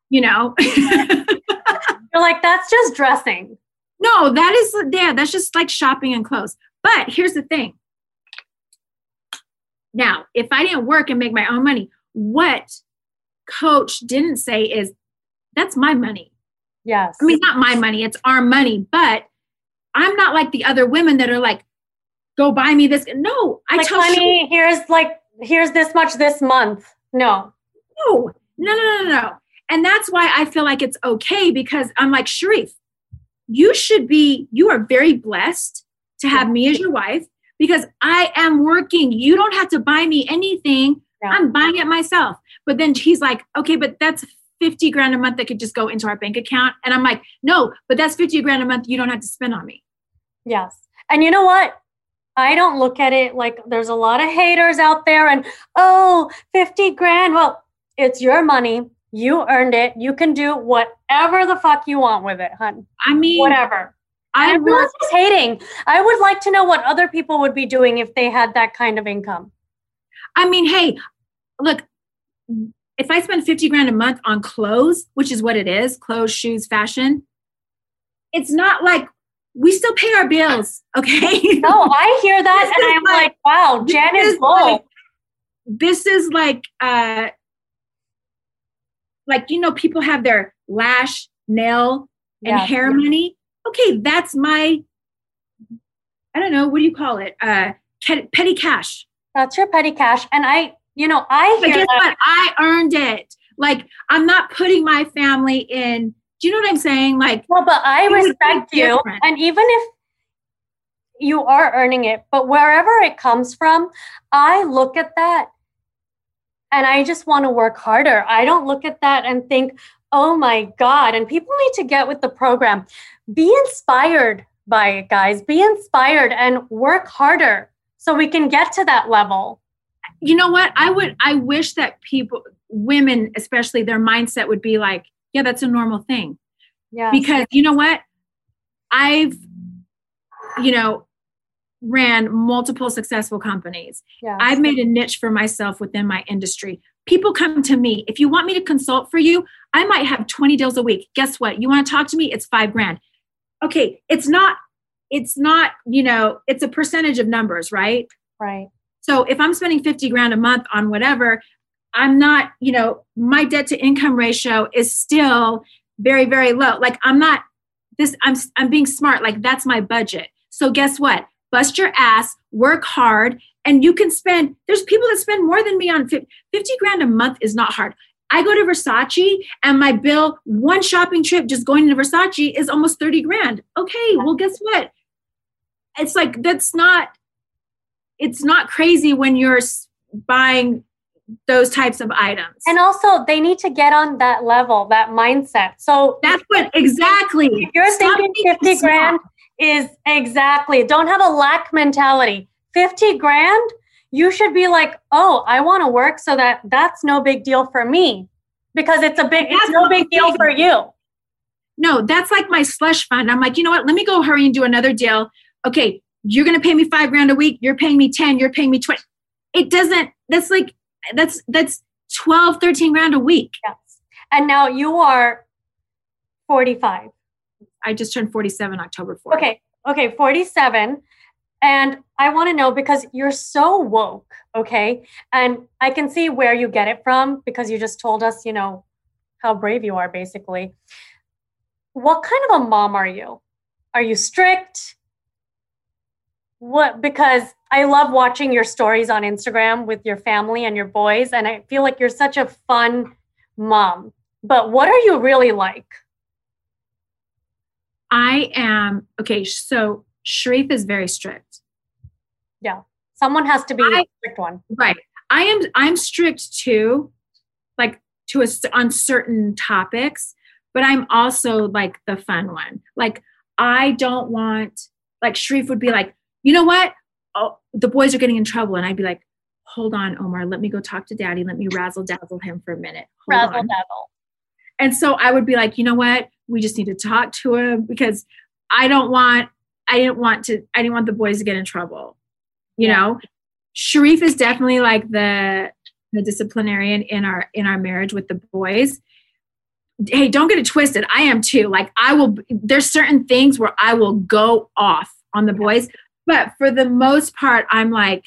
you know. *laughs* you're like that's just dressing no, that is, yeah, that's just like shopping and clothes. But here's the thing. Now, if I didn't work and make my own money, what coach didn't say is that's my money. yes I mean, not my money, it's our money, but I'm not like the other women that are like, go buy me this. No, I like tell honey here's like here's this much this month no No, no, no, no, no. And that's why I feel like it's okay because I'm like, Sharif, you should be, you are very blessed to have me as your wife because I am working. You don't have to buy me anything. Yeah. I'm buying it myself. But then he's like, okay, but that's 50 grand a month that could just go into our bank account. And I'm like, no, but that's 50 grand a month you don't have to spend on me. yes and you know what I don't look at it like there's a lot of haters out there and oh 50 grand well it's your money you earned it you can do whatever the fuck you want with it hun I mean, whatever I Everyone's work. just hating. I would like to know what other people would be doing if they had that kind of income. I mean, hey, look, if I spend 50 grand a month on clothes, which is what it is clothes, shoes, fashion, it's not like we still pay our bills, okay? *laughs* No, I hear that and I'm like- like, wow, this Jen is is like- this is like, uh, like, you know, people have their lash, nail, and Yes. hair money. Okay, that's my, I don't know, what do you call it? Uh, petty cash. That's your petty cash. And I, you know, I But guess that. what? I earned it. Like, I'm not putting my family in. Do you know what I'm saying? Like, Well, but I It would be respect you. different. And even if you are earning it, but wherever it comes from, I look at that and I just want to work harder. I don't look at that and think, oh my God. And people need to get with the program. Be inspired by it, guys. Be inspired and work harder so we can get to that level. you know what? I would, I wish that people, women especially, their mindset would be like, yeah, that's a normal thing. Yeah. Because you know what? I've, you know, ran multiple successful companies. yeah. I've made a niche for myself within my industry. People come to me. If you want me to consult for you, I might have 20 deals a week. Guess what? You want to talk to me? It's five grand. Okay. It's not, it's not, you know, it's a percentage of numbers, right? right. So if I'm spending 50 grand a month on whatever, I'm not, you know, my debt to income ratio is still very, very low. Like I'm not this, I'm I'm being smart. Like that's my budget. So guess what? Bust your ass, work hard, and you can spend. There's people that spend more than me on fif- 50 grand a month is not hard. I go to Versace and my bill, one shopping trip just going to Versace is almost 30 grand. Okay, well, guess what? It's like that's not it's not crazy when you're buying those types of items. And also, they need to get on that level, that mindset. So that's what exactly. you're Stop thinking being 50 small. grand is exactly, don't have a lack mentality. 50 grand, you should be like, oh, I want to work so that that's no big deal for me. because it's a big, it's no big deal for you. No, that's like my slush fund. I'm like, you know what? Let me go hurry and do another deal. Okay, you're going to pay me five grand a week. You're paying me 10. You're paying me 20. It doesn't, that's like, that's, that's 12, 13 grand a week. Yes. And now you are 45. I just turned 47 October 4th. Okay. Okay. 47. And I want to know because you're so woke, okay? And I can see where you get it from because you just told us, you know, how brave you are, basically. What kind of a mom are you? Are you strict? What? Because I love watching your stories on Instagram with your family and your boys, and I feel like you're such a fun mom. But what are you really like? I am okay. So Sharif is very strict. Yeah, someone has to be I, a strict one. Right. I am. I'm strict too, like to a on certain topics. But I'm also like the fun one. Like I don't want. Like Sharif would be like, you know what? Oh, the boys are getting in trouble, and I'd be like, hold on, Omar. Let me go talk to Daddy. Let me razzle dazzle him for a minute. Hold Razzle on. dazzle. And so I would be like, you know what? We just need to talk to him because I don't want, I didn't want to, I didn't want the boys to get in trouble. You Yeah. know, Sharif is definitely like the the disciplinarian in our in our marriage with the boys. Hey, don't get it twisted. I am too. Like I will. There's certain things where I will go off on the boys, but for the most part, I'm like,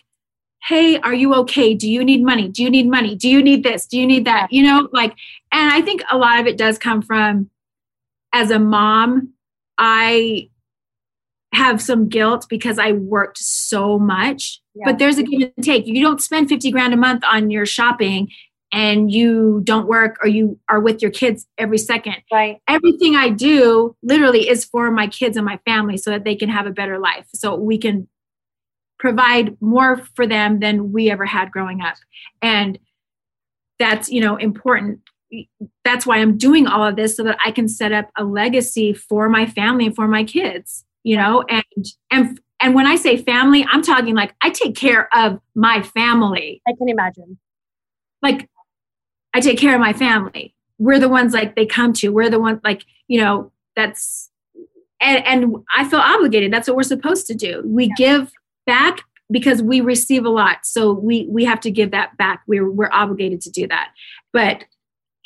hey, are you okay? Do you need money? Do you need money? Do you need this? Do you need that? You know, like, and I think a lot of it does come from as a mom, I have some guilt because I worked so much. Yeah. But there's a give and take. You don't spend 50 grand a month on your shopping and you don't work or you are with your kids every second. Right. Everything I do literally is for my kids and my family so that they can have a better life. So we can provide more for them than we ever had growing up. And that's, you know, important. That's why I'm doing all of this so that I can set up a legacy for my family and for my kids, you know, and and and when I say family, I'm talking like I take care of my family. I can imagine. Like I take care of my family. We're the ones like they come to. We're the ones like, you know, that's and, and I feel obligated. That's what we're supposed to do. We give back because we receive a lot. So we we have to give that back. We're we're obligated to do that. But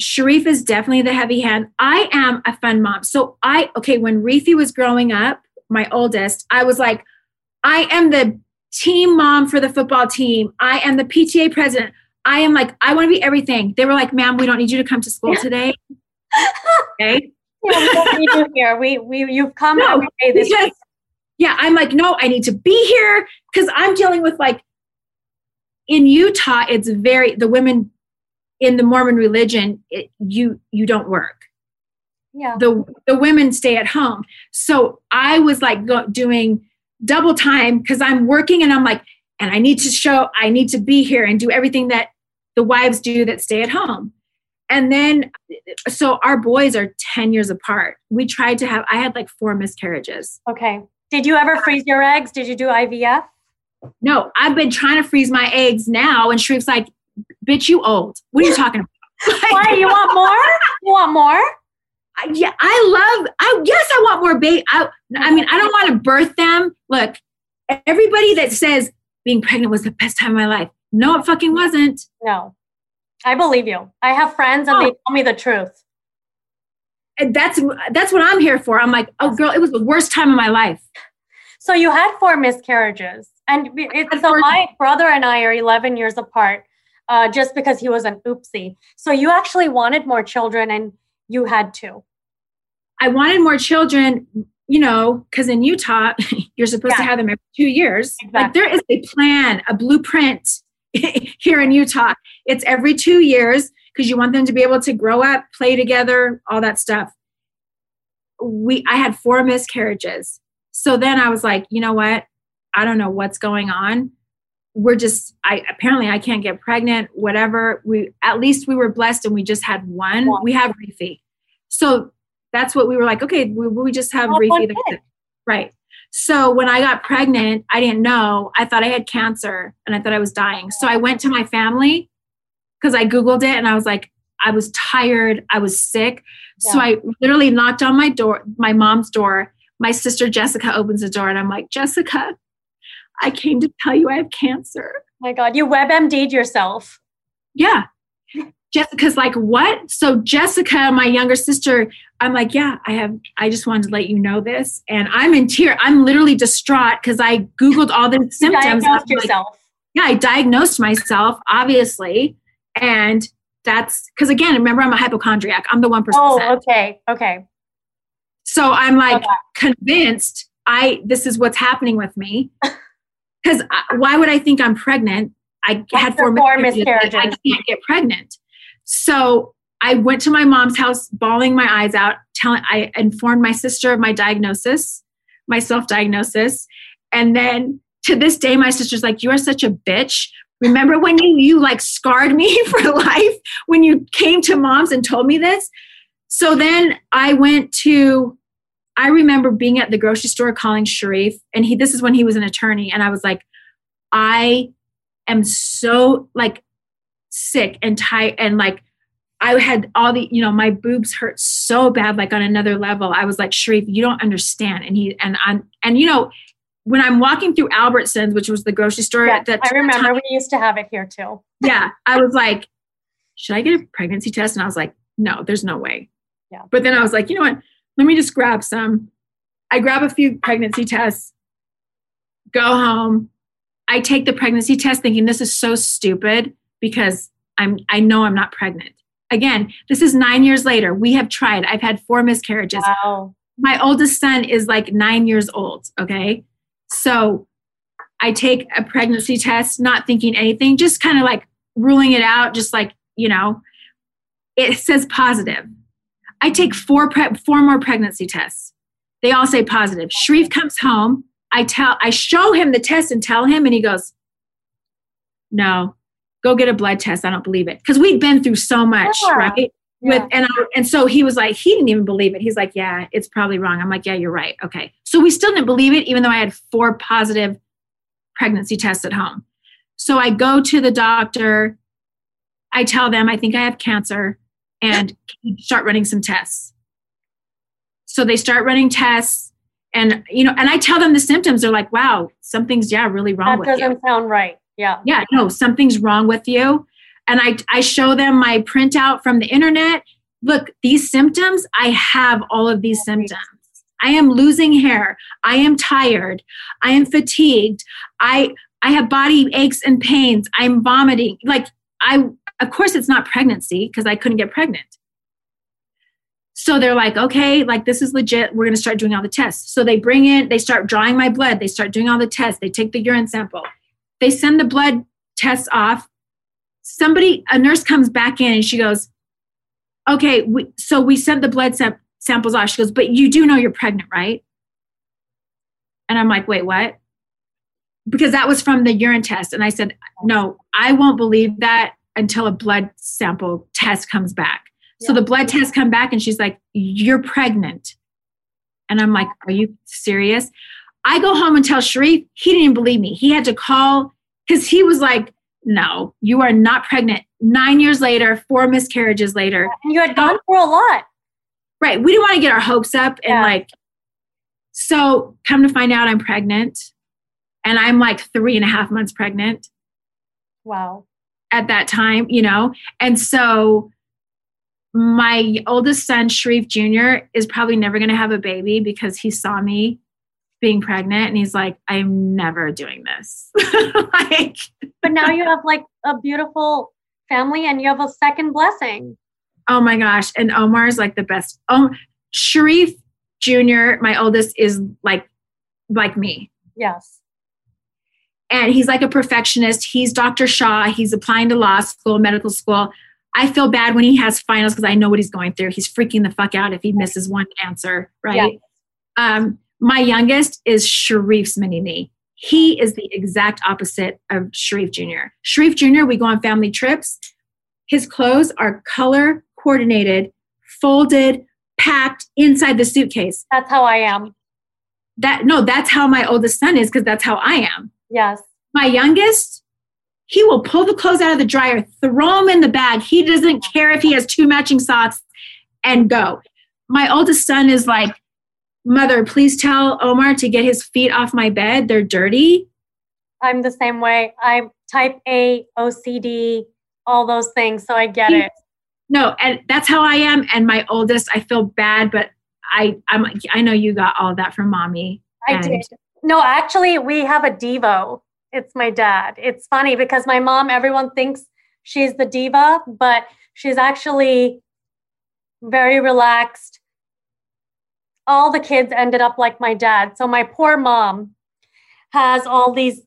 Sharif is definitely the heavy hand. I am a fun mom. So I okay, when Reefy was growing up, my oldest, I was like, I am the team mom for the football team. I am the PTA president. I am like, I want to be everything. They were like, ma'am, we don't need you to come to school today. *laughs* okay. Yeah, we don't need you here. We we you've come No, this because- week. yeah, I'm like, no, I need to be here because I'm dealing with like in Utah, it's very the women in the Mormon religion, it, you you don't work. Yeah. The the women stay at home. So I was like go, doing double time because I'm working and I'm like, and I need to show, I need to be here and do everything that the wives do that stay at home. And then, so our boys are 10 years apart. We tried to have, I had like four miscarriages. Okay. Did you ever freeze your eggs? Did you do IVF? No, I've been trying to freeze my eggs now. And Sharif's like, bitch, you old. What are you talking about? *laughs* Why? You want more? You want more? I- yeah, I love. I yes, I want more baby. I, I mean, I don't want to birth them. Look, everybody that says being pregnant was the best time of my life. No, it fucking wasn't. No. I believe you. I have friends and Oh. they tell me the truth. And that's that's what I'm here for. I'm like, oh, girl, it was the worst time of my life. So you had four miscarriages, and it, so four- my brother and I are 11 years apart, uh, just because he was an oopsie. So you actually wanted more children, and you had two. I wanted more children, you know, because in Utah, *laughs* you're supposed to have them every two years. Like there is a plan, a blueprint *laughs* here in Utah. It's every two years because you want them to be able to grow up, play together, all that stuff. We I had four miscarriages. So then I was like, you know what? I don't know what's going on. We're just I apparently I can't get pregnant, whatever. We at least we were blessed and we just had one. One. We have Reefy. So that's what we were like, okay, we, we just have Oh, one Reefy. that's kid. it. Right. So when I got pregnant, I didn't know. I thought I had cancer and I thought I was dying. So I went to my family because I Googled it and I was like, I was tired. I was sick. Yeah. So I literally knocked on my door, my mom's door. My sister Jessica opens the door and I'm like, Jessica, I came to tell you I have cancer. Oh my God, you WebMD'd yourself. Yeah. Jessica's like, what? So Jessica, my younger sister, I'm like, yeah, I have, I just wanted to let you know this. And I'm in tear. I'm literally distraught because I Googled all the You symptoms. diagnosed I'm like, yourself. yeah, I diagnosed myself, obviously. And that's because again, remember, I'm a hypochondriac. I'm the 1%. Person. Oh, okay. Okay. So I'm like Okay. convinced I this is what's happening with me. *laughs* Because why would I think I'm pregnant? I had four, four miscarriages. I can't get pregnant. So I went to my mom's house, bawling my eyes out. Telling I informed my sister of my diagnosis, my self-diagnosis, and then to this day, my sister's like, "You are such a bitch." Remember when you you like scarred me *laughs* for life when you came to mom's and told me this? So then I went to I remember being at the grocery store calling Sharif, and he this is when he was an attorney, and I was like, I am so like sick and tight and like I had all the, you know, my boobs hurt so bad, like on another level. I was like, Sharif, you don't understand. And he and I'm and you know, when I'm walking through Albertsons, which was the grocery store Yeah, at that I remember time, we used to have it here too. yeah, I was like, should I get a pregnancy test? And I was like, no, there's no way. Yeah. But then I was like, you know what? Let me just grab some. I grab a few pregnancy tests, go home. I take the pregnancy test thinking this is so stupid because I'm I know I'm not pregnant. Again, this is 9 years later. We have tried. I've had four miscarriages Wow. my oldest son is like nine years old. Okay. So I take a pregnancy test, not thinking anything, just kind of like ruling it out, just like, you know, it says positive. I take four, pre- four more pregnancy tests. They all say positive. Sharif comes home. I tell, I show him the test and tell him, and he goes, no, go get a blood test. I don't believe it. Cause we'd been through so much, Yeah. right? Yeah. with and I, and so he was like he didn't even believe it he's like yeah it's probably wrong i'm like yeah you're right okay so we still didn't believe it even though i had four positive pregnancy tests at home so i go to the doctor i tell them i think i have cancer and *laughs* start running some tests so they start running tests and you know and i tell them the symptoms they're like wow something's yeah really wrong that doesn't you sound right. Yeah. yeah, no, something's wrong with you. And I, I show them my printout from the internet. Look, these symptoms, I have all of these symptoms. I am losing hair. I am tired. I am fatigued. I I have body aches and pains. I'm vomiting. Like I of course it's not pregnancy because I couldn't get pregnant. So they're like, okay, like this is legit. We're going to start doing all the tests. So they bring in, they start drawing my blood. They start doing all the tests. They take the urine sample. They send the blood tests off. Somebody, a nurse comes back in and she goes, okay, we, so we sent the blood sam- samples off. She goes, but you do know you're pregnant, right? And I'm like, wait, what? Because that was from the urine test. And I said, no, I won't believe that until a blood sample test comes back. So the blood tests come back and she's like, you're pregnant. And I'm like, are you serious? I go home and tell Sharif, he didn't believe me. He had to call because he was like, no, you are not pregnant. Nine years later, four miscarriages later. And you had gone through a lot. Right. We didn't want to get our hopes up and Yeah. like, so come to find out I'm pregnant and I'm like three and a half months pregnant Wow. at that time, you know? And so my oldest son, Sharif Jr., is probably never going to have a baby because he saw me being pregnant and he's like, I'm never doing this. *laughs* like, But now you have like a beautiful family and you have a second blessing. oh my gosh. And omar is like the best. Oh, Sharif Jr., my oldest, is like, like me. Yes. and he's like a perfectionist. He's Dr. Shah. He's applying to law school, medical school. I feel bad when he has finals because I know what he's going through. He's freaking the fuck out if he misses one answer, right? Um, my youngest is Sharif's mini me. He is the exact opposite of Sharif Jr. Sharif Jr., we go on family trips. His clothes are color coordinated, folded, packed inside the suitcase. That's how I am. That no, that's how my oldest son is because that's how I am Yes. my youngest he will pull the clothes out of the dryer, throw them in the bag. He doesn't care if he has two matching socks and go. My oldest son is like, Mother, please tell Omar to get his feet off my bed. They're dirty. I'm the same way. I'm type A, OCD, all those things. So I get it. No, and that's how I am. And my oldest, I feel bad, but I I'm I know you got all that from mommy. I did. No, actually, we have a Devo. It's my dad. It's funny because my mom, everyone thinks she's the diva, but she's actually very relaxed. All the kids ended up like my dad. So my poor mom has all these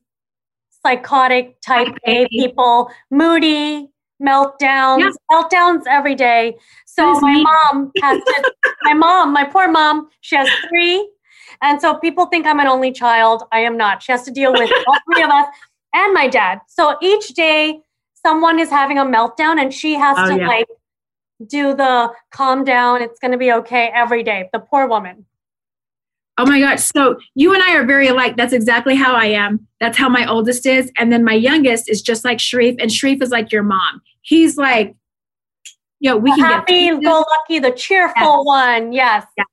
psychotic type A people, moody, meltdowns, Yeah. meltdowns every day. So my me. mom has to, *laughs* my mom, my poor mom, she has three. And so people think I'm an only child. I am not. She has to deal with all three of us and my dad. So each day someone is having a meltdown and she has Oh, to yeah. like do the calm down. It's going to be okay every day. The poor woman. Oh my gosh. So you and I are very alike. That's exactly how I am. That's how my oldest is. And then my youngest is just like Sharrieff. And Sharrieff is like your mom. He's like, yo, we The can happy get go lucky, the cheerful one. Yes. Yeah.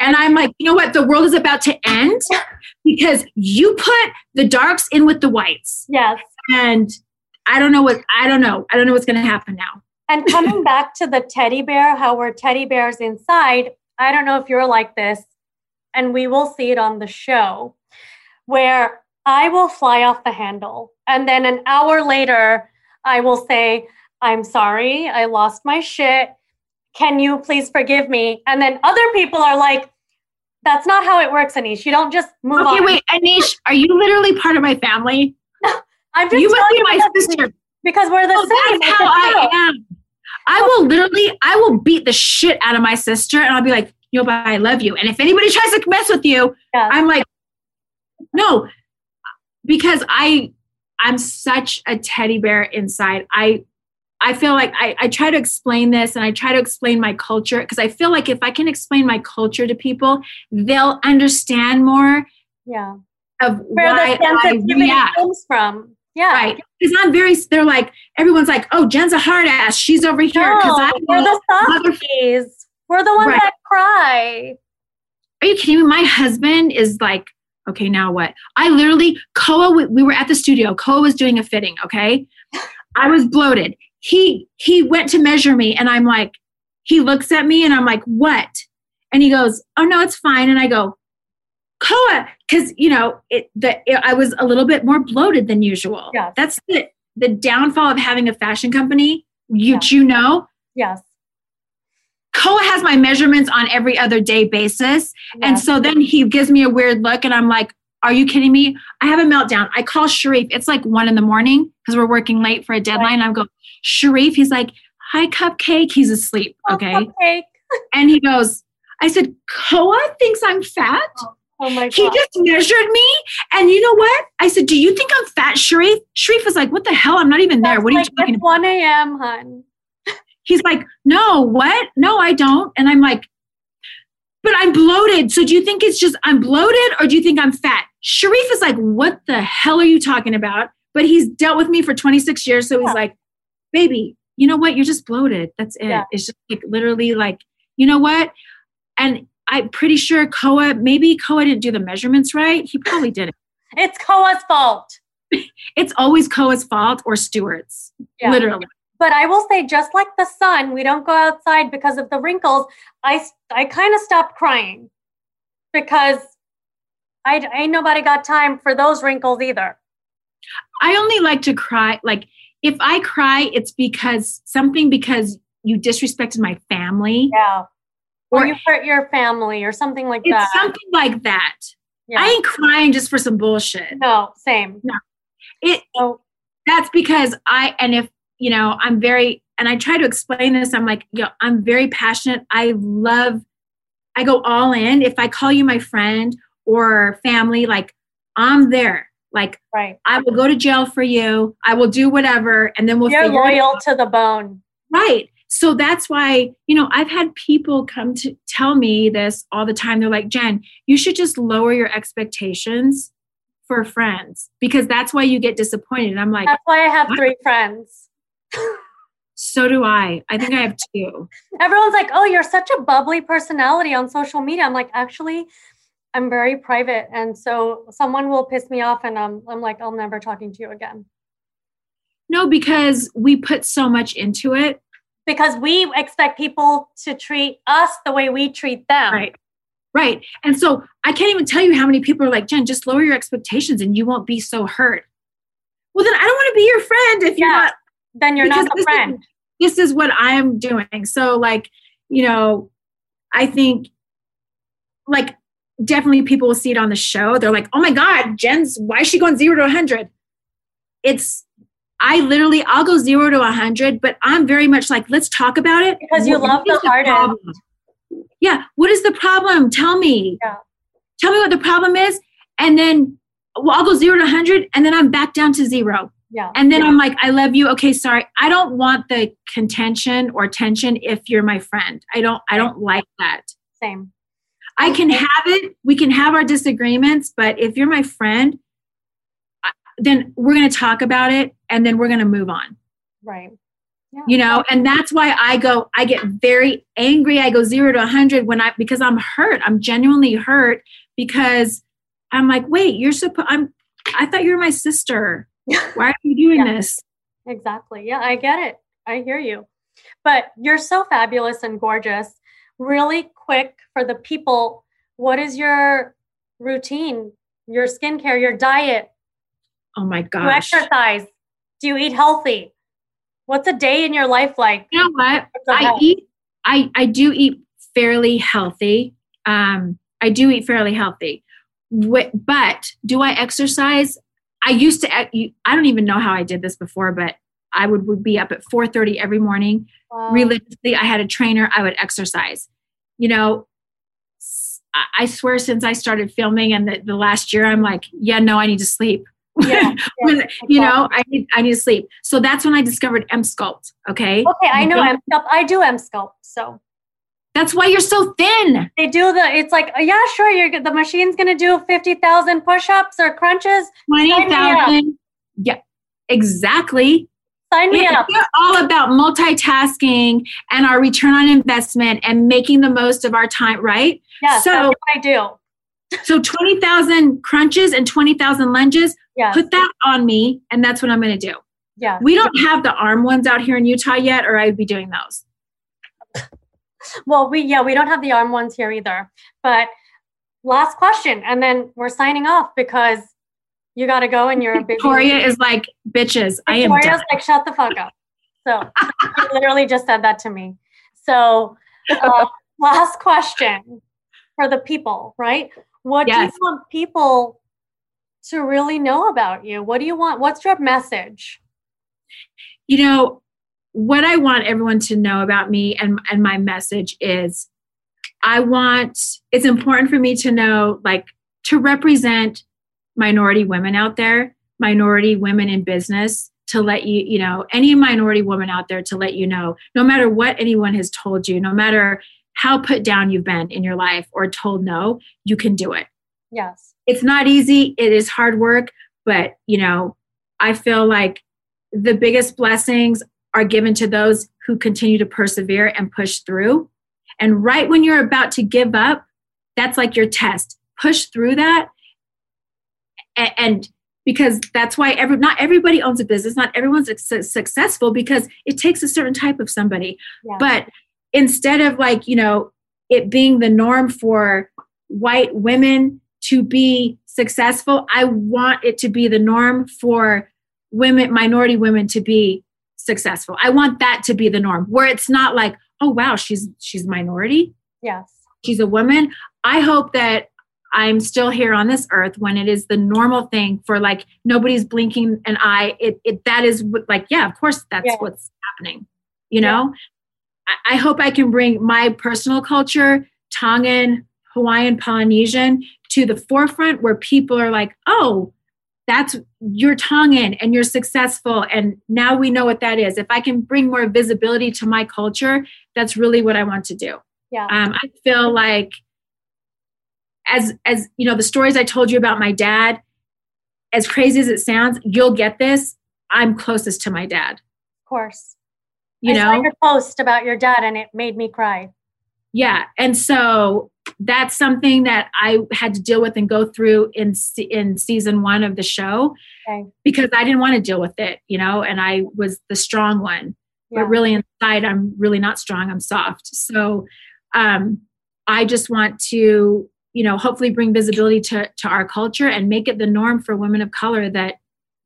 And I'm like, you know what? The world is about to end *laughs* because you put the darks in with the whites. Yes. And I don't know what I don't know. I don't know what's gonna happen now. And coming *laughs* back to the teddy bear, how we're teddy bears inside, I don't know if you're like this, and we will see it on the show, where I will fly off the handle. And then an hour later, I will say, I'm sorry, I lost my shit. Can you please forgive me? And then other people are like, that's not how it works, Anish. You don't just move Okay, on. wait, Anish, are you literally part of my family? *laughs* I'm just You must be my sister. because we're the Oh, same. that's how I am. I will literally, I will beat the shit out of my sister, and I'll be like, "Yo, but I love you." And if anybody *laughs* tries to mess with you, Yes. I'm like, "No," because I, I'm such a teddy bear inside. I, I feel like I, I try to explain this, and I try to explain my culture because I feel like if I can explain my culture to people, they'll understand more yeah. of Where why the I sensitivity react. comes from. Yeah. Right. Because I'm very, they're like, everyone's like, oh, Jen's a hard ass. She's over here. Because No, I we're the mother- softies. We're the ones Right. that cry. Are you kidding me? My husband is like, okay, now what? I literally, Koa, we, we were at the studio. Koa was doing a fitting, okay? I was bloated. He he went to measure me and I'm like, he looks at me and I'm like, what? And he goes, oh no, it's fine. And I go, Koa, because you know, it the it, I was a little bit more bloated than usual. Yes. That's the the downfall of having a fashion company. You Yeah. you know, Yes. Koa has my measurements on every other day basis. And so then he gives me a weird look, and I'm like, Are you kidding me? I have a meltdown. I call Sharrieff. It's like one in the morning because we're working late for a deadline. I go, Sharrieff, he's like, Hi, cupcake. He's asleep. Oh, Okay. cupcake. And he goes, I said, Koa thinks I'm fat. Oh Oh my He just measured me. And you know what? I said, Do you think I'm fat, Sharrieff? Sharrieff was like, What the hell? I'm not even there. That's What are you talking it's about? 1 a.m., hun. He's like, no, what? No, I don't. And I'm like, but I'm bloated. So do you think it's just I'm bloated or do you think I'm fat? Sharrieff is like, what the hell are you talking about? But he's dealt with me for 26 years. So he's like, baby, you know what? You're just bloated. That's it. Yeah. It's just like literally like, you know what? And I'm pretty sure Koa, maybe Koa didn't do the measurements right. He probably didn't. It's Koa's fault. *laughs* It's always Koa's fault or Stewart's, Yeah. literally. But I will say, just like the sun, we don't go outside because of the wrinkles. I, I kind of stopped crying because I ain't nobody got time for those wrinkles either. I only like to cry. Like if I cry, it's because something because you disrespected my family. Yeah. Or Or you hurt your family or something like it's that. something like that. Yeah. I ain't crying just for some bullshit. no, same. No. It that's because I and if you know, I'm very and I try to explain this. I'm like, yo, I'm very passionate. I love I go all in. If I call you my friend or family, like I'm there. Like right. I will go to jail for you. I will do whatever, and then we'll You're loyal to the bone. Right. So that's why, you know, I've had people come to tell me this all the time. They're like, Jen, you should just lower your expectations for friends because that's why you get disappointed. And I'm like, That's why I have three friends. so do I. I think I have two. *laughs* Everyone's like, "Oh, you're such a bubbly personality on social media." I'm like, "Actually, I'm very private." And so someone will piss me off and I'm I'm like, "I'm never talking to you again." No, because we put so much into it. Because we expect people to treat us the way we treat them. Right. Right. And so I can't even tell you how many people are like, Jen, just lower your expectations and you won't be so hurt. Well, then I don't want to be your friend if you're not. Then you're not a this is- friend. this is what I am doing. So, like, you know, I think, like, definitely people will see it on the show. They're like, oh my God, Jen's, why is she going zero to 100? It's, I literally, I'll go zero to a 100, but I'm very much like, let's talk about it. Because you What love the hard end. problem? Yeah. What is the problem? Tell me. Yeah. Tell me what the problem is. And then well, I'll go zero to a 100 and then I'm back down to zero. Yeah. And then I'm like, I love you. Okay, sorry. I don't want the contention or tension if you're my friend. I don't I don't like that. Same. I can have it. We can have our disagreements, but if you're my friend, then we're going to talk about it and then we're going to move on. Right. Yeah. You know, and that's why I go I get very angry. I go 0 to 100 when I because I'm hurt. I'm genuinely hurt because I'm like, "Wait, you're supposed I'm I thought you were my sister. *laughs* Why are you doing Yeah. this?" Exactly. Yeah, I get it. I hear you. But you're so fabulous and gorgeous. Really quick for the people, what is your routine, your skincare, your diet? Oh my gosh. Do you exercise? Do you eat healthy? What's a day in your life like? You know what? What's a I health? eat I I do eat fairly healthy. Um I do eat fairly healthy. Wh- But do I exercise? I used to I don't even know how I did this before, but I would, would be up at 4:30 every morning Wow. religiously. I had a trainer, I would exercise. You know, I swear since I started filming and the, the last year, I'm like, yeah, no, I need to sleep. *laughs* Yeah, When- you know, I need I need to sleep. So that's when I discovered Emsculpt. Okay. Okay, I know M sculpt. I do Emsculpt. So That's why you're so thin. they do the. It's like, oh, yeah, sure. You're the machine's gonna do fifty thousand push-ups or crunches. Twenty Sign me up. thousand. Yeah, exactly. Sign me up. We're all about multitasking and our return on investment and making the most of our time, right? Yes, So- I do. So 20,000 crunches and 20,000 lunges, Yes. put that on me, and that's what I'm going to do. yeah. We don't have the arm ones out here in Utah yet, or I'd be doing those. *laughs* Well, we yeah, we don't have the arm ones here either. But last question, and then we're signing off because you got to go and you're. Victoria is like, bitches, I am Victoria's like, shut the fuck up. So *laughs* she literally just said that to me. So uh, *laughs* last question for the people, right? What do you want people to really know about you? What do you want? What's your message? you know what i want everyone to know about me and and my message is i want it's important for me to know like to represent minority women out there minority women in business to let you you know any minority woman out there to let you know no matter what anyone has told you no matter how put down you've been in your life or told no you can do it Yes. It's not easy it is hard work but you know i feel like the biggest blessings are given to those who continue to persevere and push through. And right when you're about to give up that's like your test. Push through that. A- and because that's why every not everybody owns a business not everyone's suc- successful because it takes a certain type of somebody. Yeah. but instead of like you know it being the norm for white women to be successful. I want it to be the norm for women minority women to be successful. I want that to be the norm where it's not like oh wow she's she's minority. Yes. she's a woman. I hope that i'm still here on this earth when it is the normal thing for like nobody's blinking an eye. It, it that is what, like yeah of course that's Yeah. what's happening you know? I, I hope i can bring my personal culture tongan hawaiian polynesian to the forefront where people are like oh that's your Tongan and you're successful and now we know what that is if i can bring more visibility to my culture that's really what i want to do Yeah. um, i feel like as as you know the stories i told you about my dad as crazy as it sounds, you'll get this. I'm closest to my dad. Of course. You I know, saw your post about your dad and it made me cry. Yeah. And so that's something that I had to deal with and go through in in season one of the show Okay. because I didn't want to deal with it, you know, and I was the strong one. Yeah. But really inside, I'm really not strong. I'm soft. So um, I just want to, you know, hopefully bring visibility to to our culture and make it the norm for women of color that,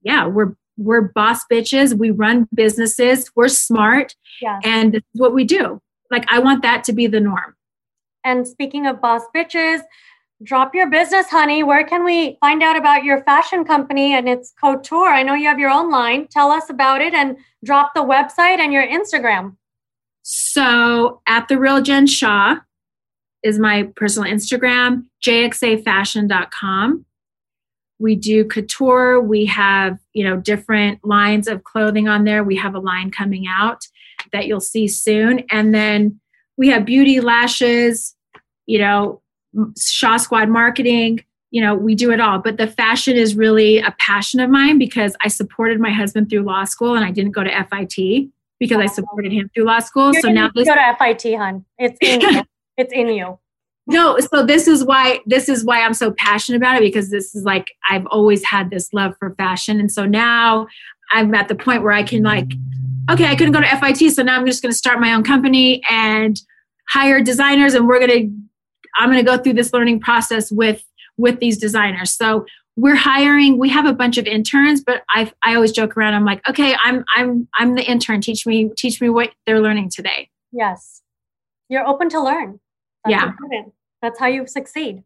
yeah, we're we're boss bitches. We run businesses. We're smart, Yes. and this is what we do. Like I want that to be the norm. And speaking of boss bitches, drop your business, honey. Where can we find out about your fashion company and its couture? I know you have your own line. Tell us about it and drop the website and your Instagram. So at the real Jen Shah is my personal Instagram, jxafashion.com. We do couture. We have, you know, different lines of clothing on there. We have a line coming out that you'll see soon. And then we have beauty lashes, you know, Shah Squad marketing. You know, we do it all. But the fashion is really a passion of mine because I supported my husband through law school and I didn't go to FIT because I supported him through law school. You're so now this go to FIT, hun. It's in you. *laughs* It's in you. no so this is why this is why i'm so passionate about it because this is like i've always had this love for fashion and so now i'm at the point where i can like okay i couldn't go to fit so now i'm just going to start my own company and hire designers and we're going to i'm going to go through this learning process with with these designers so we're hiring we have a bunch of interns but i i always joke around i'm like okay i'm i'm i'm the intern teach me teach me what they're learning today Yes. You're open to learn. That's Yeah. important. That's how you succeed.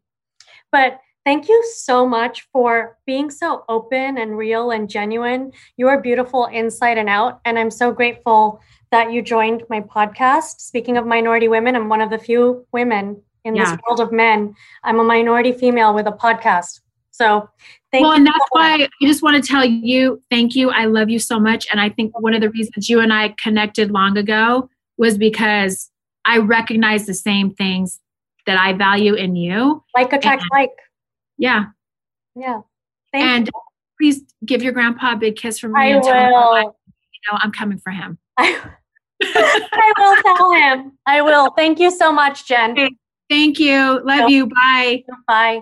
But thank you so much for being so open and real and genuine. You are beautiful inside and out. And I'm so grateful that you joined my podcast. Speaking of minority women, I'm one of the few women in Yeah. this world of men. I'm a minority female with a podcast. So thank well, you. and that's why I just want to tell you thank you. I love you so much. And I think one of the reasons you and I connected long ago was because I recognize the same things that I value in you. like attract and- like. Yeah. Yeah. Thank and you. please give your grandpa a big kiss from me I and tell him I, you know I'm coming for him. I, *laughs* I will tell him. I will. Thank you so much, Jen. Thank you. Love So- you. Bye. Bye.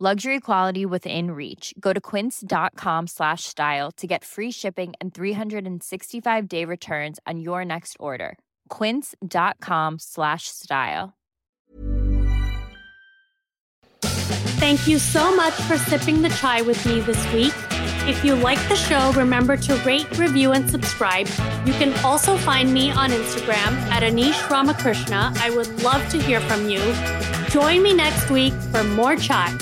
Luxury quality within reach. Go to quince.com slash style to get free shipping and 365 day returns on your next order. Quince.com slash style. Thank you so much for sipping the chai with me this week. If you like the show, remember to rate, review, and subscribe. You can also find me on Instagram at Anish Ramakrishna. I would love to hear from you. Join me next week for more chai.